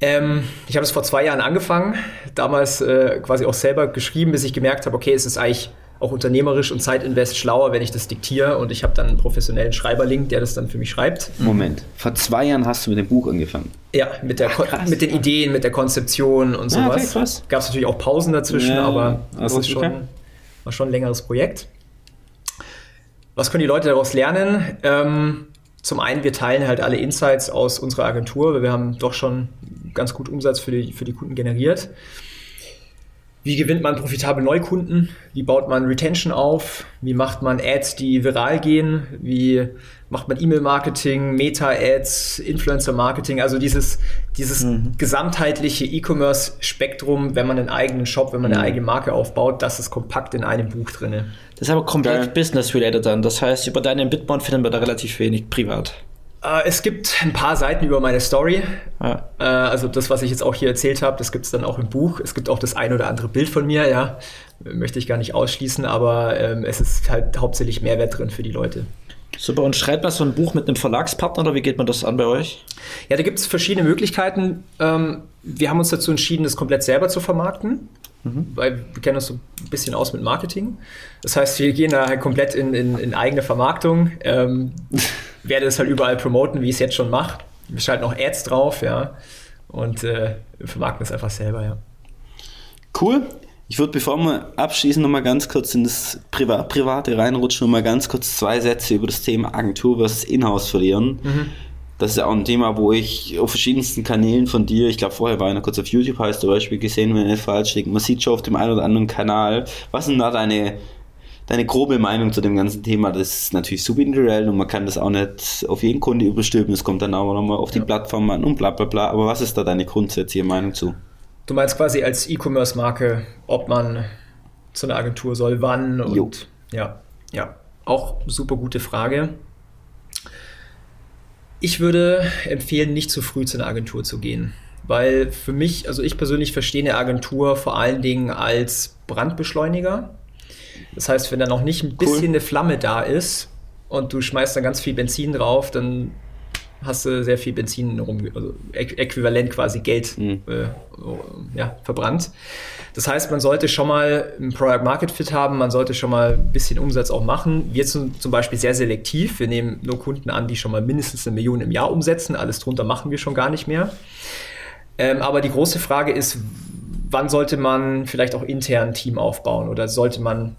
Ähm, ich habe es vor zwei Jahren angefangen, damals äh, quasi auch selber geschrieben, bis ich gemerkt habe, okay, es ist eigentlich auch unternehmerisch und Zeitinvest schlauer, wenn ich das diktiere und ich habe dann einen professionellen Schreiberlink, der das dann für mich schreibt. Moment, vor zwei Jahren hast du mit dem Buch angefangen? Ja, mit, der Ach, mit den Ideen, mit der Konzeption und ah, sowas. Ja, okay, Gab es natürlich auch Pausen dazwischen, ja, aber das ist schon, okay. war schon ein längeres Projekt. Was können die Leute daraus lernen? Ähm, zum einen, wir teilen halt alle Insights aus unserer Agentur, weil wir haben doch schon ganz gut Umsatz für die, für die Kunden generiert. Wie gewinnt man profitable Neukunden? Wie baut man Retention auf? Wie macht man Ads, die viral gehen? Wie macht man E-Mail-Marketing, Meta-Ads, Influencer-Marketing? Also dieses, dieses mhm. gesamtheitliche E-Commerce-Spektrum, wenn man einen eigenen Shop, wenn man eine mhm. eigene Marke aufbaut, das ist kompakt in einem Buch drin. Das ist aber komplett business-related dann. Das heißt, über deinen Bitmon finden wir da relativ wenig privat. Äh, es gibt ein paar Seiten über meine Story. Ja. Äh, also das, was ich jetzt auch hier erzählt habe, das gibt es dann auch im Buch. Es gibt auch das ein oder andere Bild von mir, ja. Möchte ich gar nicht ausschließen, aber ähm, es ist halt hauptsächlich Mehrwert drin für die Leute. Super, und schreibt man so ein Buch mit einem Verlagspartner oder wie geht man das an bei euch? Ja, da gibt es verschiedene Möglichkeiten. Ähm, wir haben uns dazu entschieden, das komplett selber zu vermarkten. Mhm. Weil wir kennen uns so ein bisschen aus mit Marketing. Das heißt, wir gehen da halt komplett in, in, in eigene Vermarktung. Ähm, werde es halt überall promoten, wie ich es jetzt schon mache. Wir schalten auch Ads drauf, ja. Und äh, vermarkten es einfach selber, ja. Cool. Ich würde, bevor wir abschließen, nochmal ganz kurz in das Priva Private reinrutschen, nochmal ganz kurz zwei Sätze über das Thema Agentur versus Inhouse verlieren. Mhm. Das ist ja auch ein Thema, wo ich auf verschiedensten Kanälen von dir, ich glaube vorher war einer kurz auf YouTube, heißt zum Beispiel gesehen, wenn ich nicht falsch liege, man sieht schon auf dem einen oder anderen Kanal. Was sind da deine deine grobe Meinung zu dem ganzen Thema. Das ist natürlich super individuell und man kann das auch nicht auf jeden Kunde überstülpen. Es kommt dann auch nochmal auf die ja. Plattform an und bla bla bla. Aber was ist da deine grundsätzliche Meinung zu? Du meinst quasi als E-Commerce-Marke, ob man zu einer Agentur soll, wann und jo. ja, ja, auch super gute Frage. Ich würde empfehlen, nicht zu früh zu einer Agentur zu gehen. Weil für mich, also ich persönlich verstehe eine Agentur vor allen Dingen als Brandbeschleuniger. Das heißt, wenn da noch nicht ein bisschen cool. eine Flamme da ist, und du schmeißt dann ganz viel Benzin drauf, dann hast du sehr viel Benzin rum, also äquivalent quasi Geld mhm. äh, ja, verbrannt. Das heißt, man sollte schon mal ein Product Market Fit haben, man sollte schon mal ein bisschen Umsatz auch machen. Wir sind zum Beispiel sehr selektiv. Wir nehmen nur Kunden an, die schon mal mindestens eine Million im Jahr umsetzen. Alles drunter machen wir schon gar nicht mehr. Ähm, aber die große Frage ist, wann sollte man vielleicht auch intern ein Team aufbauen oder sollte man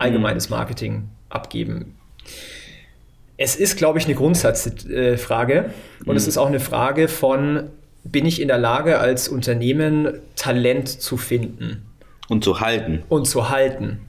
allgemeines. Marketing abgeben? Es ist, glaube ich, eine Grundsatzfrage und mhm. es ist auch eine Frage von, bin ich in der Lage, als Unternehmen Talent zu finden? Und zu halten. Und zu halten.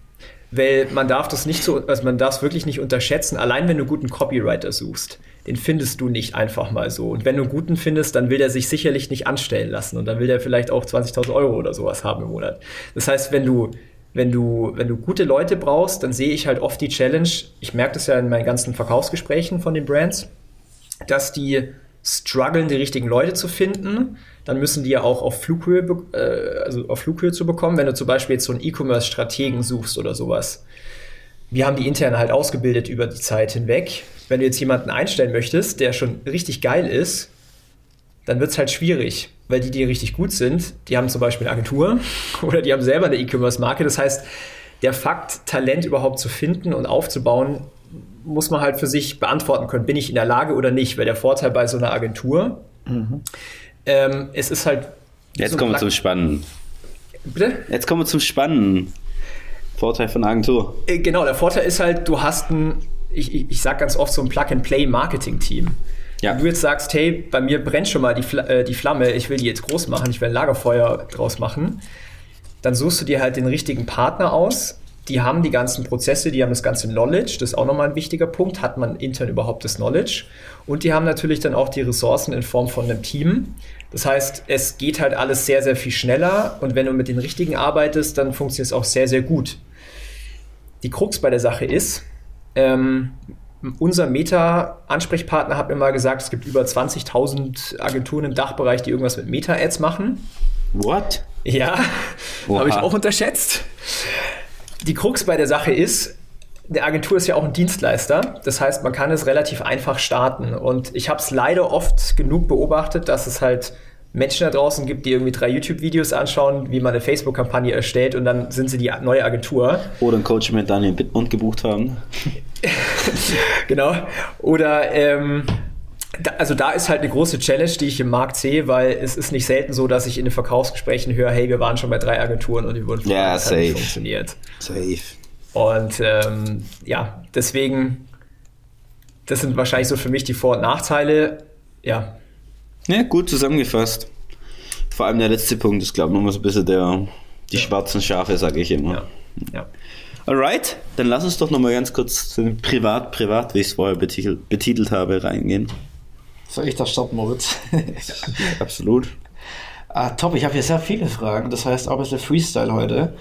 Weil man darf das nicht so, also man darf es wirklich nicht unterschätzen, allein wenn du guten Copywriter suchst, den findest du nicht einfach mal so. Und wenn du einen guten findest, dann will der sich sicherlich nicht anstellen lassen und dann will der vielleicht auch 20.000 Euro oder sowas haben im Monat. Das heißt, wenn du wenn du, wenn du gute Leute brauchst, dann sehe ich halt oft die Challenge, ich merke das ja in meinen ganzen Verkaufsgesprächen von den Brands, dass die strugglen, die richtigen Leute zu finden. Dann müssen die ja auch auf Flughöhe, äh, also auf Flughöhe zu bekommen, wenn du zum Beispiel jetzt so einen E-Commerce-Strategen suchst oder sowas. Wir haben die intern halt ausgebildet über die Zeit hinweg. Wenn du jetzt jemanden einstellen möchtest, der schon richtig geil ist, dann wird es halt schwierig weil die, die richtig gut sind, die haben zum Beispiel eine Agentur oder die haben selber eine E-Commerce-Marke. Das heißt, der Fakt, Talent überhaupt zu finden und aufzubauen, muss man halt für sich beantworten können, bin ich in der Lage oder nicht, weil der Vorteil bei so einer Agentur, mhm. ähm, es ist halt. Jetzt so kommen wir zum Spannenden. Bitte? Jetzt kommen wir zum Spannenden. Vorteil von Agentur. Äh, genau, der Vorteil ist halt, du hast ein, ich, ich, ich sage ganz oft so ein Plug-and-Play-Marketing-Team. Ja. Du jetzt sagst, hey, bei mir brennt schon mal die, Fl äh, die Flamme, ich will die jetzt groß machen, ich will ein Lagerfeuer draus machen, dann suchst du dir halt den richtigen Partner aus. Die haben die ganzen Prozesse, die haben das ganze Knowledge, das ist auch nochmal ein wichtiger Punkt. Hat man intern überhaupt das Knowledge? Und die haben natürlich dann auch die Ressourcen in Form von einem Team. Das heißt, es geht halt alles sehr, sehr viel schneller und wenn du mit den richtigen arbeitest, dann funktioniert es auch sehr, sehr gut. Die Krux bei der Sache ist, ähm, unser Meta-Ansprechpartner hat mir mal gesagt, es gibt über 20.000 Agenturen im Dachbereich, die irgendwas mit Meta-Ads machen. What? Ja, habe ich auch unterschätzt. Die Krux bei der Sache ist, eine Agentur ist ja auch ein Dienstleister. Das heißt, man kann es relativ einfach starten. Und ich habe es leider oft genug beobachtet, dass es halt Menschen da draußen gibt, die irgendwie drei YouTube-Videos anschauen, wie man eine Facebook-Kampagne erstellt und dann sind sie die neue Agentur. Oder ein Coach mit Daniel Bittmund gebucht haben. genau. Oder ähm, da, also da ist halt eine große Challenge, die ich im Markt sehe, weil es ist nicht selten so, dass ich in den Verkaufsgesprächen höre, hey, wir waren schon bei drei Agenturen und die wurden ja, safe. nicht funktioniert. Safe. Und ähm, ja, deswegen, das sind wahrscheinlich so für mich die Vor- und Nachteile. Ja, ja, gut zusammengefasst. Vor allem der letzte Punkt ist, glaube ich, nochmal so ein bisschen der, die ja. schwarzen Schafe, sage ich immer. Ja. ja. Alright, dann lass uns doch nochmal ganz kurz zu dem Privat, Privat, wie ich es vorher betitelt, betitelt habe, reingehen. Soll ich das starten, Moritz? Absolut. Ah, top, ich habe hier sehr viele Fragen, das heißt auch ein bisschen Freestyle heute.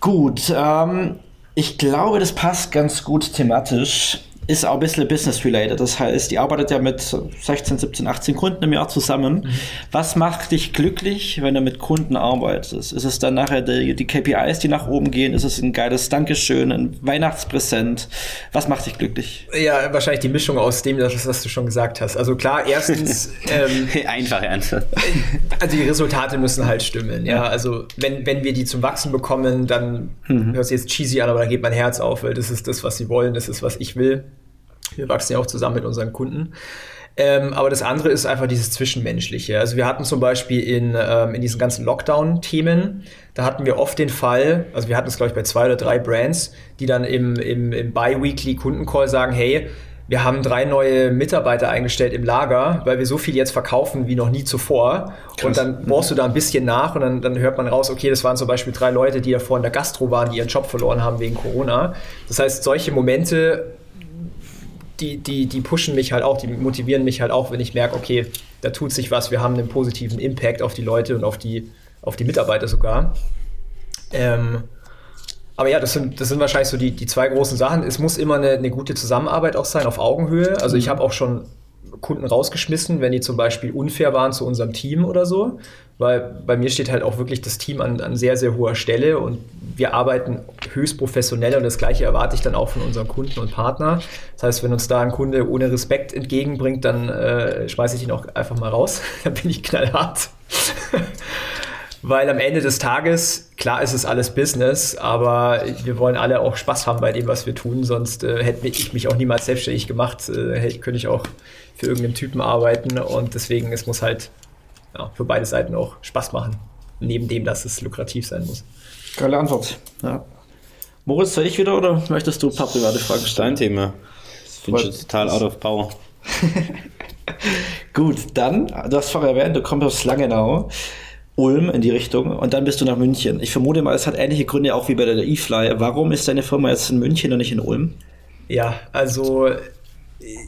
Gut, ähm, ich glaube, das passt ganz gut thematisch ist auch ein bisschen business-related. Das heißt, ihr arbeitet ja mit 16, 17, 18 Kunden im Jahr zusammen. Mhm. Was macht dich glücklich, wenn du mit Kunden arbeitest? Ist es dann nachher die, die KPIs, die nach oben gehen? Ist es ein geiles Dankeschön, ein Weihnachtspräsent? Was macht dich glücklich? Ja, wahrscheinlich die Mischung aus dem, das, was du schon gesagt hast. Also klar, erstens... ähm, Einfache Antwort. Also die Resultate müssen halt stimmen. Ja, also wenn, wenn wir die zum Wachsen bekommen, dann mhm. hört sich jetzt cheesy an, aber da geht mein Herz auf, weil das ist das, was sie wollen, das ist, was ich will. Wir wachsen ja auch zusammen mit unseren Kunden. Ähm, aber das andere ist einfach dieses Zwischenmenschliche. Also wir hatten zum Beispiel in, ähm, in diesen ganzen Lockdown-Themen, da hatten wir oft den Fall, also wir hatten es, glaube ich, bei zwei oder drei Brands, die dann im, im, im Bi-Weekly Kundencall sagen, hey, wir haben drei neue Mitarbeiter eingestellt im Lager, weil wir so viel jetzt verkaufen wie noch nie zuvor. Krass. Und dann brauchst du da ein bisschen nach und dann, dann hört man raus, okay, das waren zum Beispiel drei Leute, die ja vor in der Gastro waren, die ihren Job verloren haben wegen Corona. Das heißt, solche Momente die, die, die pushen mich halt auch, die motivieren mich halt auch, wenn ich merke, okay, da tut sich was, wir haben einen positiven Impact auf die Leute und auf die, auf die Mitarbeiter sogar. Ähm, aber ja, das sind, das sind wahrscheinlich so die, die zwei großen Sachen. Es muss immer eine, eine gute Zusammenarbeit auch sein, auf Augenhöhe. Also ich habe auch schon Kunden rausgeschmissen, wenn die zum Beispiel unfair waren zu unserem Team oder so. Weil bei mir steht halt auch wirklich das Team an, an sehr, sehr hoher Stelle und wir arbeiten höchst professionell und das Gleiche erwarte ich dann auch von unseren Kunden und Partnern. Das heißt, wenn uns da ein Kunde ohne Respekt entgegenbringt, dann äh, schmeiße ich ihn auch einfach mal raus. dann bin ich knallhart. Weil am Ende des Tages, klar ist es alles Business, aber wir wollen alle auch Spaß haben bei dem, was wir tun. Sonst äh, hätte ich mich auch niemals selbstständig gemacht. Äh, könnte ich auch für irgendeinen Typen arbeiten. Und deswegen, es muss halt ja, für beide Seiten auch Spaß machen. Neben dem, dass es lukrativ sein muss. Geile Antwort. Ja. Moritz, soll ich wieder oder möchtest du ein paar private Fragen stellen? Thema. Ich bin schon total out of power. Gut, dann, du hast vorher erwähnt, du kommst aus Langenau. Ulm in die Richtung und dann bist du nach München. Ich vermute mal, es hat ähnliche Gründe auch wie bei der eFly. Warum ist deine Firma jetzt in München und nicht in Ulm? Ja, also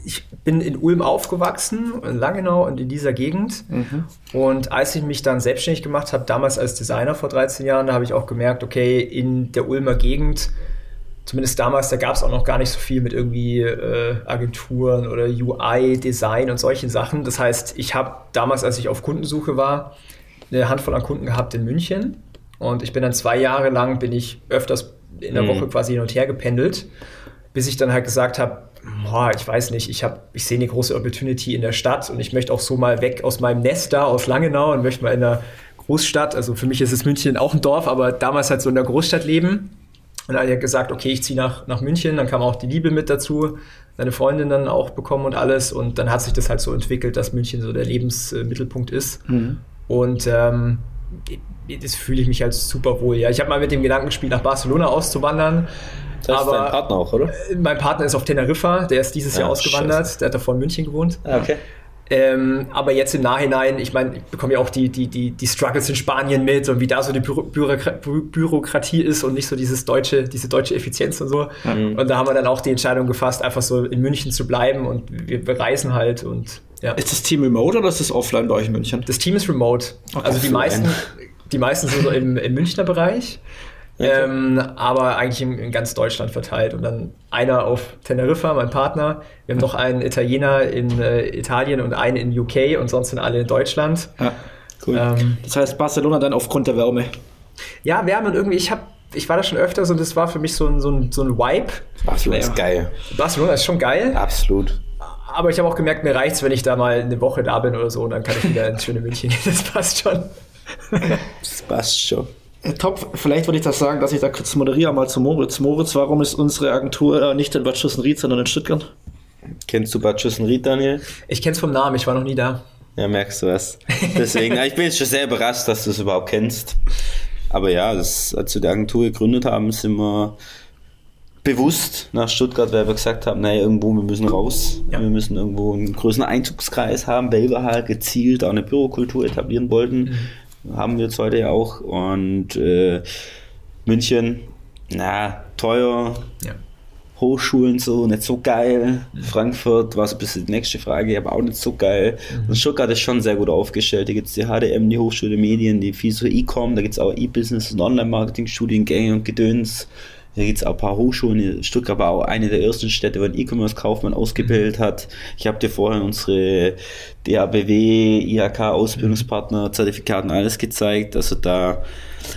ich bin in Ulm aufgewachsen, in Langenau und in dieser Gegend. Mhm. Und als ich mich dann selbstständig gemacht habe, damals als Designer vor 13 Jahren, da habe ich auch gemerkt, okay, in der Ulmer Gegend, zumindest damals, da gab es auch noch gar nicht so viel mit irgendwie äh, Agenturen oder UI, Design und solchen Sachen. Das heißt, ich habe damals, als ich auf Kundensuche war, eine Handvoll an Kunden gehabt in München und ich bin dann zwei Jahre lang, bin ich öfters in der mhm. Woche quasi hin und her gependelt, bis ich dann halt gesagt habe, ich weiß nicht, ich, ich sehe eine große Opportunity in der Stadt und ich möchte auch so mal weg aus meinem Nest da aus Langenau und möchte mal in einer Großstadt, also für mich ist es München auch ein Dorf, aber damals halt so in der Großstadt leben. Und dann hat er gesagt, okay, ich ziehe nach, nach München, dann kam auch die Liebe mit dazu, seine Freundin dann auch bekommen und alles. Und dann hat sich das halt so entwickelt, dass München so der Lebensmittelpunkt ist. Mhm. Und ähm, das fühle ich mich als super wohl. Ja. Ich habe mal mit dem Gedanken gespielt, nach Barcelona auszuwandern. Das aber dein Partner auch, oder? Äh, mein Partner ist auf Teneriffa, der ist dieses ja, Jahr ausgewandert, Scheiße. der hat davor in München gewohnt. Ah, okay. Ähm, aber jetzt im Nachhinein, ich meine, ich bekomme ja auch die, die, die, die Struggles in Spanien mit und wie da so die Büro Bürokratie ist und nicht so dieses deutsche, diese deutsche Effizienz und so. Mhm. Und da haben wir dann auch die Entscheidung gefasst, einfach so in München zu bleiben und wir, wir reisen halt und ja. Ist das Team remote oder ist das offline bei euch in München? Das Team ist remote. Okay, also die meisten, die meisten sind so im, im Münchner Bereich. Okay. Ähm, aber eigentlich in, in, ganz Deutschland verteilt. Und dann einer auf Teneriffa, mein Partner. Wir haben noch einen Italiener in äh, Italien und einen in UK und sonst sind alle in Deutschland. Ja, cool. Ähm, das heißt Barcelona dann aufgrund der Wärme. Ja, Wärme und irgendwie, ich habe ich war da schon öfters und das war für mich so ein, so ein, so ein Vibe. Barcelona ist geil. Barcelona ist schon geil. Absolut. Aber ich habe auch gemerkt, mir reicht es, wenn ich da mal eine Woche da bin oder so und dann kann ich wieder ins schöne München gehen. Das passt schon. das passt schon. Top, vielleicht würde ich das sagen, dass ich da kurz moderiere, mal zu Moritz. Moritz, warum ist unsere Agentur äh, nicht in Bad Schussenried, sondern in Stuttgart? Kennst du Bad Schussenried, Daniel? Ich kenn's vom Namen, ich war noch nie da. Ja, merkst du was. Deswegen, ich bin jetzt schon sehr überrascht, dass du es überhaupt kennst. Aber ja, das, als wir die Agentur gegründet haben, sind wir bewusst nach Stuttgart, weil wir gesagt haben, naja, irgendwo, wir müssen raus. Ja. Wir müssen irgendwo einen größeren Einzugskreis haben, weil wir halt gezielt auch eine Bürokultur etablieren wollten. Mhm haben wir jetzt heute ja auch. Und äh, München, na, teuer. Ja. Hochschulen so, nicht so geil. Mhm. Frankfurt war so ein bisschen die nächste Frage, aber auch nicht so geil. Mhm. Und Stuttgart ist schon sehr gut aufgestellt. Da gibt es die HDM, die Hochschule Medien, die viel so E-Com, da gibt es auch E-Business und Online-Marketing-Studiengänge und Gedöns. Hier gibt es auch ein paar Hochschulen. Stuttgart war auch eine der ersten Städte, wo ein E-Commerce-Kaufmann ausgebildet hat. Ich habe dir vorher unsere DABW, IHK-Ausbildungspartner, Zertifikaten, alles gezeigt. Also da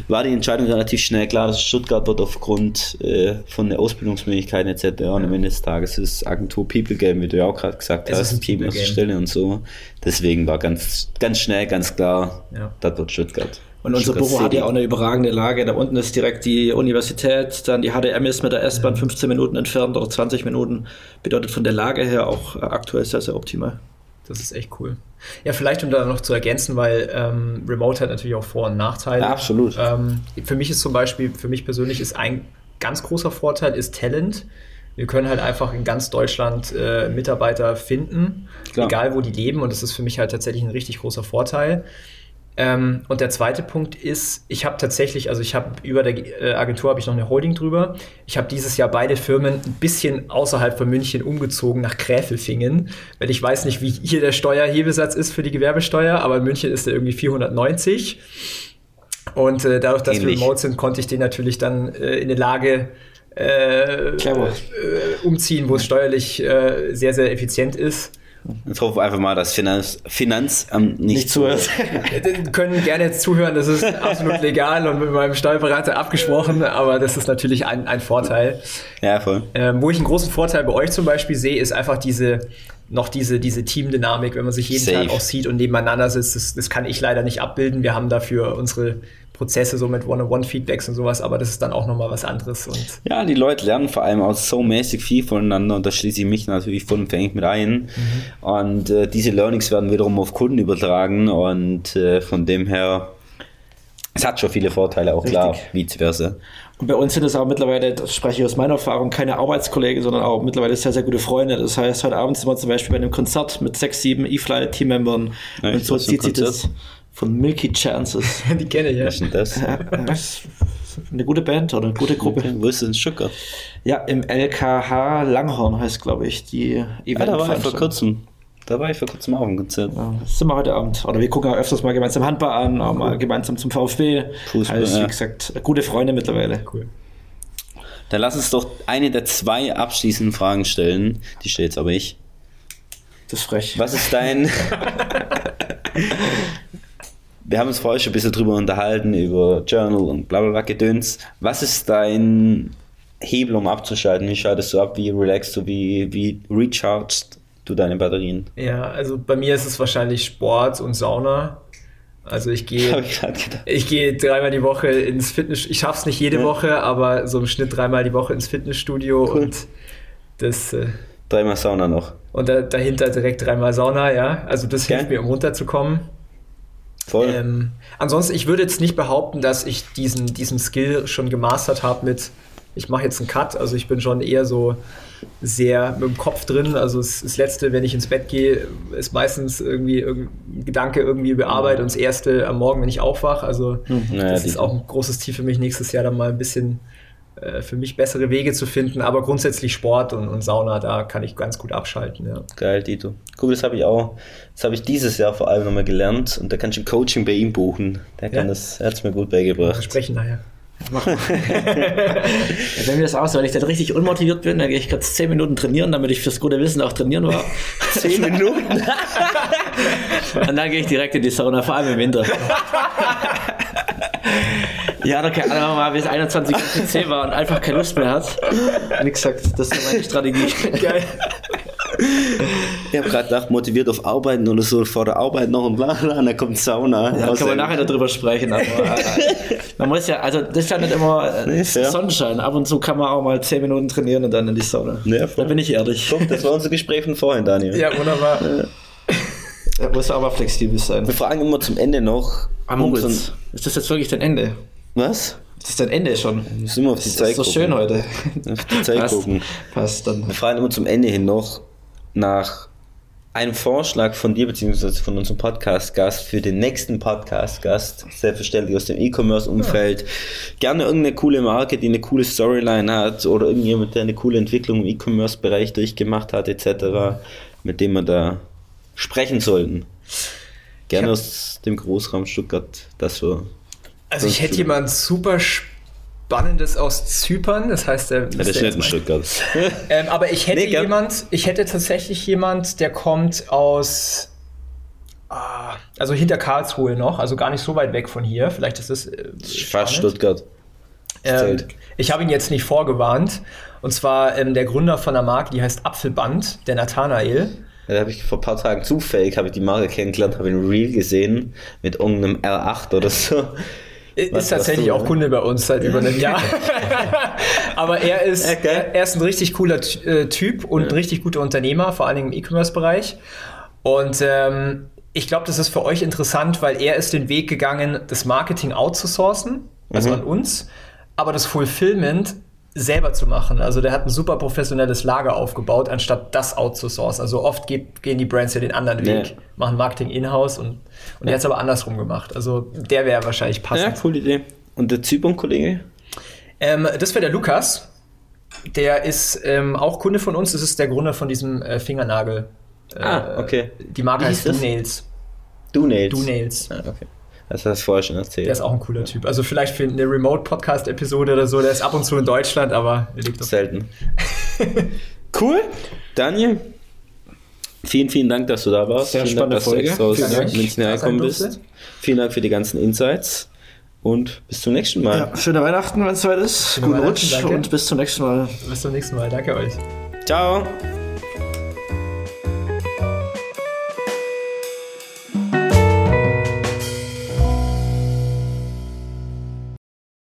war die Entscheidung relativ schnell klar, dass Stuttgart wird aufgrund äh, von der Ausbildungsmöglichkeiten etc. Und am Ende des Tages ist Agentur People Game, wie du ja auch gerade gesagt es hast, Team aus Stelle und so. Deswegen war ganz, ganz schnell, ganz klar, ja. das wird Stuttgart. Und unser Büro hat ja auch eine überragende Lage. Da unten ist direkt die Universität, dann die HDM ist mit der S-Bahn 15 Minuten entfernt oder 20 Minuten. Bedeutet von der Lage her auch aktuell sehr, sehr optimal. Das ist echt cool. Ja, vielleicht um da noch zu ergänzen, weil ähm, Remote hat natürlich auch Vor- und Nachteile. Ja, absolut. Ähm, für mich ist zum Beispiel, für mich persönlich ist ein ganz großer Vorteil ist Talent. Wir können halt einfach in ganz Deutschland äh, Mitarbeiter finden, Klar. egal wo die leben. Und das ist für mich halt tatsächlich ein richtig großer Vorteil. Ähm, und der zweite Punkt ist, ich habe tatsächlich, also ich habe über der äh, Agentur habe ich noch eine Holding drüber. Ich habe dieses Jahr beide Firmen ein bisschen außerhalb von München umgezogen nach Gräfelfingen, weil ich weiß nicht, wie hier der Steuerhebesatz ist für die Gewerbesteuer, aber in München ist der irgendwie 490. Und äh, dadurch, dass Ähnlich. wir remote sind, konnte ich den natürlich dann äh, in eine Lage äh, äh umziehen, wo es steuerlich äh, sehr, sehr effizient ist. Ich hoffe einfach mal, dass Finanz, Finanzamt nicht, nicht zuhört. Können gerne jetzt zuhören, das ist absolut legal und mit meinem Steuerberater abgesprochen, aber das ist natürlich ein, ein Vorteil. Ja, voll. Ähm, wo ich einen großen Vorteil bei euch zum Beispiel sehe, ist einfach diese, noch diese, diese Teamdynamik, wenn man sich jeden Safe. Tag auch sieht und nebeneinander sitzt. Das, das kann ich leider nicht abbilden. Wir haben dafür unsere Prozesse so mit One-on-One-Feedbacks und sowas, aber das ist dann auch nochmal was anderes. Und ja, die Leute lernen vor allem auch so mäßig viel voneinander und da schließe ich mich natürlich vollumfänglich mit ein. Mhm. Und äh, diese Learnings werden wiederum auf Kunden übertragen und äh, von dem her, es hat schon viele Vorteile, auch Richtig. klar, vice versa. Und bei uns sind es auch mittlerweile, das spreche ich aus meiner Erfahrung, keine Arbeitskollegen, sondern auch mittlerweile sehr, sehr gute Freunde. Das heißt, heute Abend sind wir zum Beispiel bei einem Konzert mit sechs, sieben E-Fly-Teammembern ja, und so zieht sich das von Milky Chances. Die kenne ich, ja. Was ist denn das? Ja, das eine gute Band oder eine gute Gruppe. Okay. Wo ist denn Stuttgart? Ja, im LKH Langhorn heißt, glaube ich, die Event. Ah, da war ich vor kurzem. Da war ich vor kurzem auch im Konzert. Ja, das sind wir heute Abend. Oder wir gucken auch öfters mal gemeinsam Handball an, auch mal gemeinsam zum VfB. Fußball, also, wie gesagt, gute Freunde mittlerweile. Cool. Dann lass uns doch eine der zwei abschließenden Fragen stellen. Die steht jetzt aber ich. Das ist frech. Was ist dein. wir haben uns vorher schon ein bisschen drüber unterhalten, über Journal und bla bla bla Gedöns. Was ist dein Hebel, um abzuschalten? Wie schaltest du ab? Wie relaxst du? Wie, wie rechargst du deine Batterien? Ja, also bei mir ist es wahrscheinlich Sport und Sauna. Also ich gehe ich gehe dreimal die Woche ins Fitness. Ich schaffe es nicht jede ja. Woche, aber so im Schnitt dreimal die Woche ins Fitnessstudio cool. und das. Äh, dreimal Sauna noch. Und da, dahinter direkt dreimal Sauna, ja. Also das okay. hilft mir, um runterzukommen. Voll. Ähm, ansonsten, ich würde jetzt nicht behaupten, dass ich diesen, diesen Skill schon gemastert habe mit, ich mache jetzt einen Cut. Also ich bin schon eher so sehr mit dem Kopf drin. Also das, das Letzte, wenn ich ins Bett gehe, ist meistens irgendwie ein Gedanke irgendwie über Arbeit und das Erste am Morgen, wenn ich aufwache. Also mhm. das ja, ist auch ein großes Ziel für mich, nächstes Jahr dann mal ein bisschen für mich bessere Wege zu finden, aber grundsätzlich Sport und, und Sauna, da kann ich ganz gut abschalten. Ja. Geil, Dito. Cool, das habe ich auch. Das habe ich dieses Jahr vor allem nochmal gelernt und da kannst du ein Coaching bei ihm buchen. Der kann ja? das, er hat es mir gut beigebracht. Wir sprechen nachher. Mach mal. Wenn mir das aus, wenn ich dann richtig unmotiviert bin, dann gehe ich kurz 10 Minuten trainieren, damit ich fürs gute Wissen auch trainieren war. 10 Minuten? und dann gehe ich direkt in die Sauna, vor allem im Winter. Ja, da kann einfach mal bis 21 Uhr PC war und einfach keine Lust mehr hat. Und ich gesagt, das ist meine Strategie. Geil. Ich habe gerade gedacht, motiviert auf Arbeiten oder so, vor der Arbeit noch und bla bla, und dann kommt Sauna. Ja, kann man nachher darüber sprechen. Aber, äh, man muss ja, also das ist ja nicht immer nee, Sonnenschein. Ab und zu kann man auch mal 10 Minuten trainieren und dann in die Sauna. Ja, da bin ich ehrlich. Guck, das war unser Gespräch von vorhin, Daniel. Ja, wunderbar. Ja. Er muss aber flexibel sein. Wir fragen immer zum Ende noch. Am um ist das jetzt wirklich dein Ende? Was? Das ist dein Ende schon. Wir sind immer auf die das Zeit ist so schön heute. Auf die Zeit Passt. gucken. Passt dann. Wir fragen immer zum Ende hin noch nach einem Vorschlag von dir beziehungsweise von unserem Podcast-Gast für den nächsten Podcast-Gast, selbstverständlich aus dem E-Commerce-Umfeld. Ja. Gerne irgendeine coole Marke, die eine coole Storyline hat oder irgendjemand, der eine coole Entwicklung im E-Commerce-Bereich durchgemacht hat, etc., mit dem wir da sprechen sollten. Gerne aus dem Großraum Stuttgart, das so also ich hätte jemand super Spannendes aus Zypern, das heißt, der, ja, der steht in Stuttgart. ähm, aber ich hätte nee, jemand, ich hätte tatsächlich jemand, der kommt aus ah, also hinter Karlsruhe noch, also gar nicht so weit weg von hier. Vielleicht ist das äh, fast Stuttgart. Ähm, ich habe ihn jetzt nicht vorgewarnt. Und zwar ähm, der Gründer von einer Marke, die heißt Apfelband, der Nathanael. Da habe ich vor ein paar Tagen zufällig habe ich die Marke kennengelernt, habe ein Reel gesehen mit irgendeinem R8 oder so. Ist tatsächlich auch Kunde bei uns seit über einem Jahr. Aber er ist, okay. er ist ein richtig cooler äh, Typ und ja. ein richtig guter Unternehmer, vor allem im E-Commerce-Bereich. Und ähm, ich glaube, das ist für euch interessant, weil er ist den Weg gegangen, das Marketing outzusourcen, also mhm. an uns, aber das Fulfillment selber zu machen. Also der hat ein super professionelles Lager aufgebaut, anstatt das outzusourcen. Also oft geht, gehen die Brands ja den anderen Weg, ja. machen Marketing in-house und, und ja. er hat es aber andersrum gemacht. Also der wäre wahrscheinlich passend. Ja, coole Idee. Und der Zypern-Kollege? Ähm, das wäre der Lukas. Der ist ähm, auch Kunde von uns. Das ist der Gründer von diesem äh, Fingernagel. Äh, ah, okay. Die Marke heißt Do Nails. Do Nails. Do Nails. Ah, okay. Das hast du vorher schon erzählt. Der ist auch ein cooler Typ. Also vielleicht für eine Remote-Podcast-Episode oder so. Der ist ab und zu in Deutschland, aber er liegt Selten. cool. Daniel, vielen vielen, Dank, dass du da warst. Sehr vielen spannende Dank, dass Folge. du extra aus Vielen Dank. München hergekommen bist. Vielen Dank für die ganzen Insights und bis zum nächsten Mal. Ja, schöne Weihnachten, wenn es soweit ist. Schöne Guten Rutsch danke. und bis zum nächsten Mal. Bis zum nächsten Mal. Danke euch. Ciao.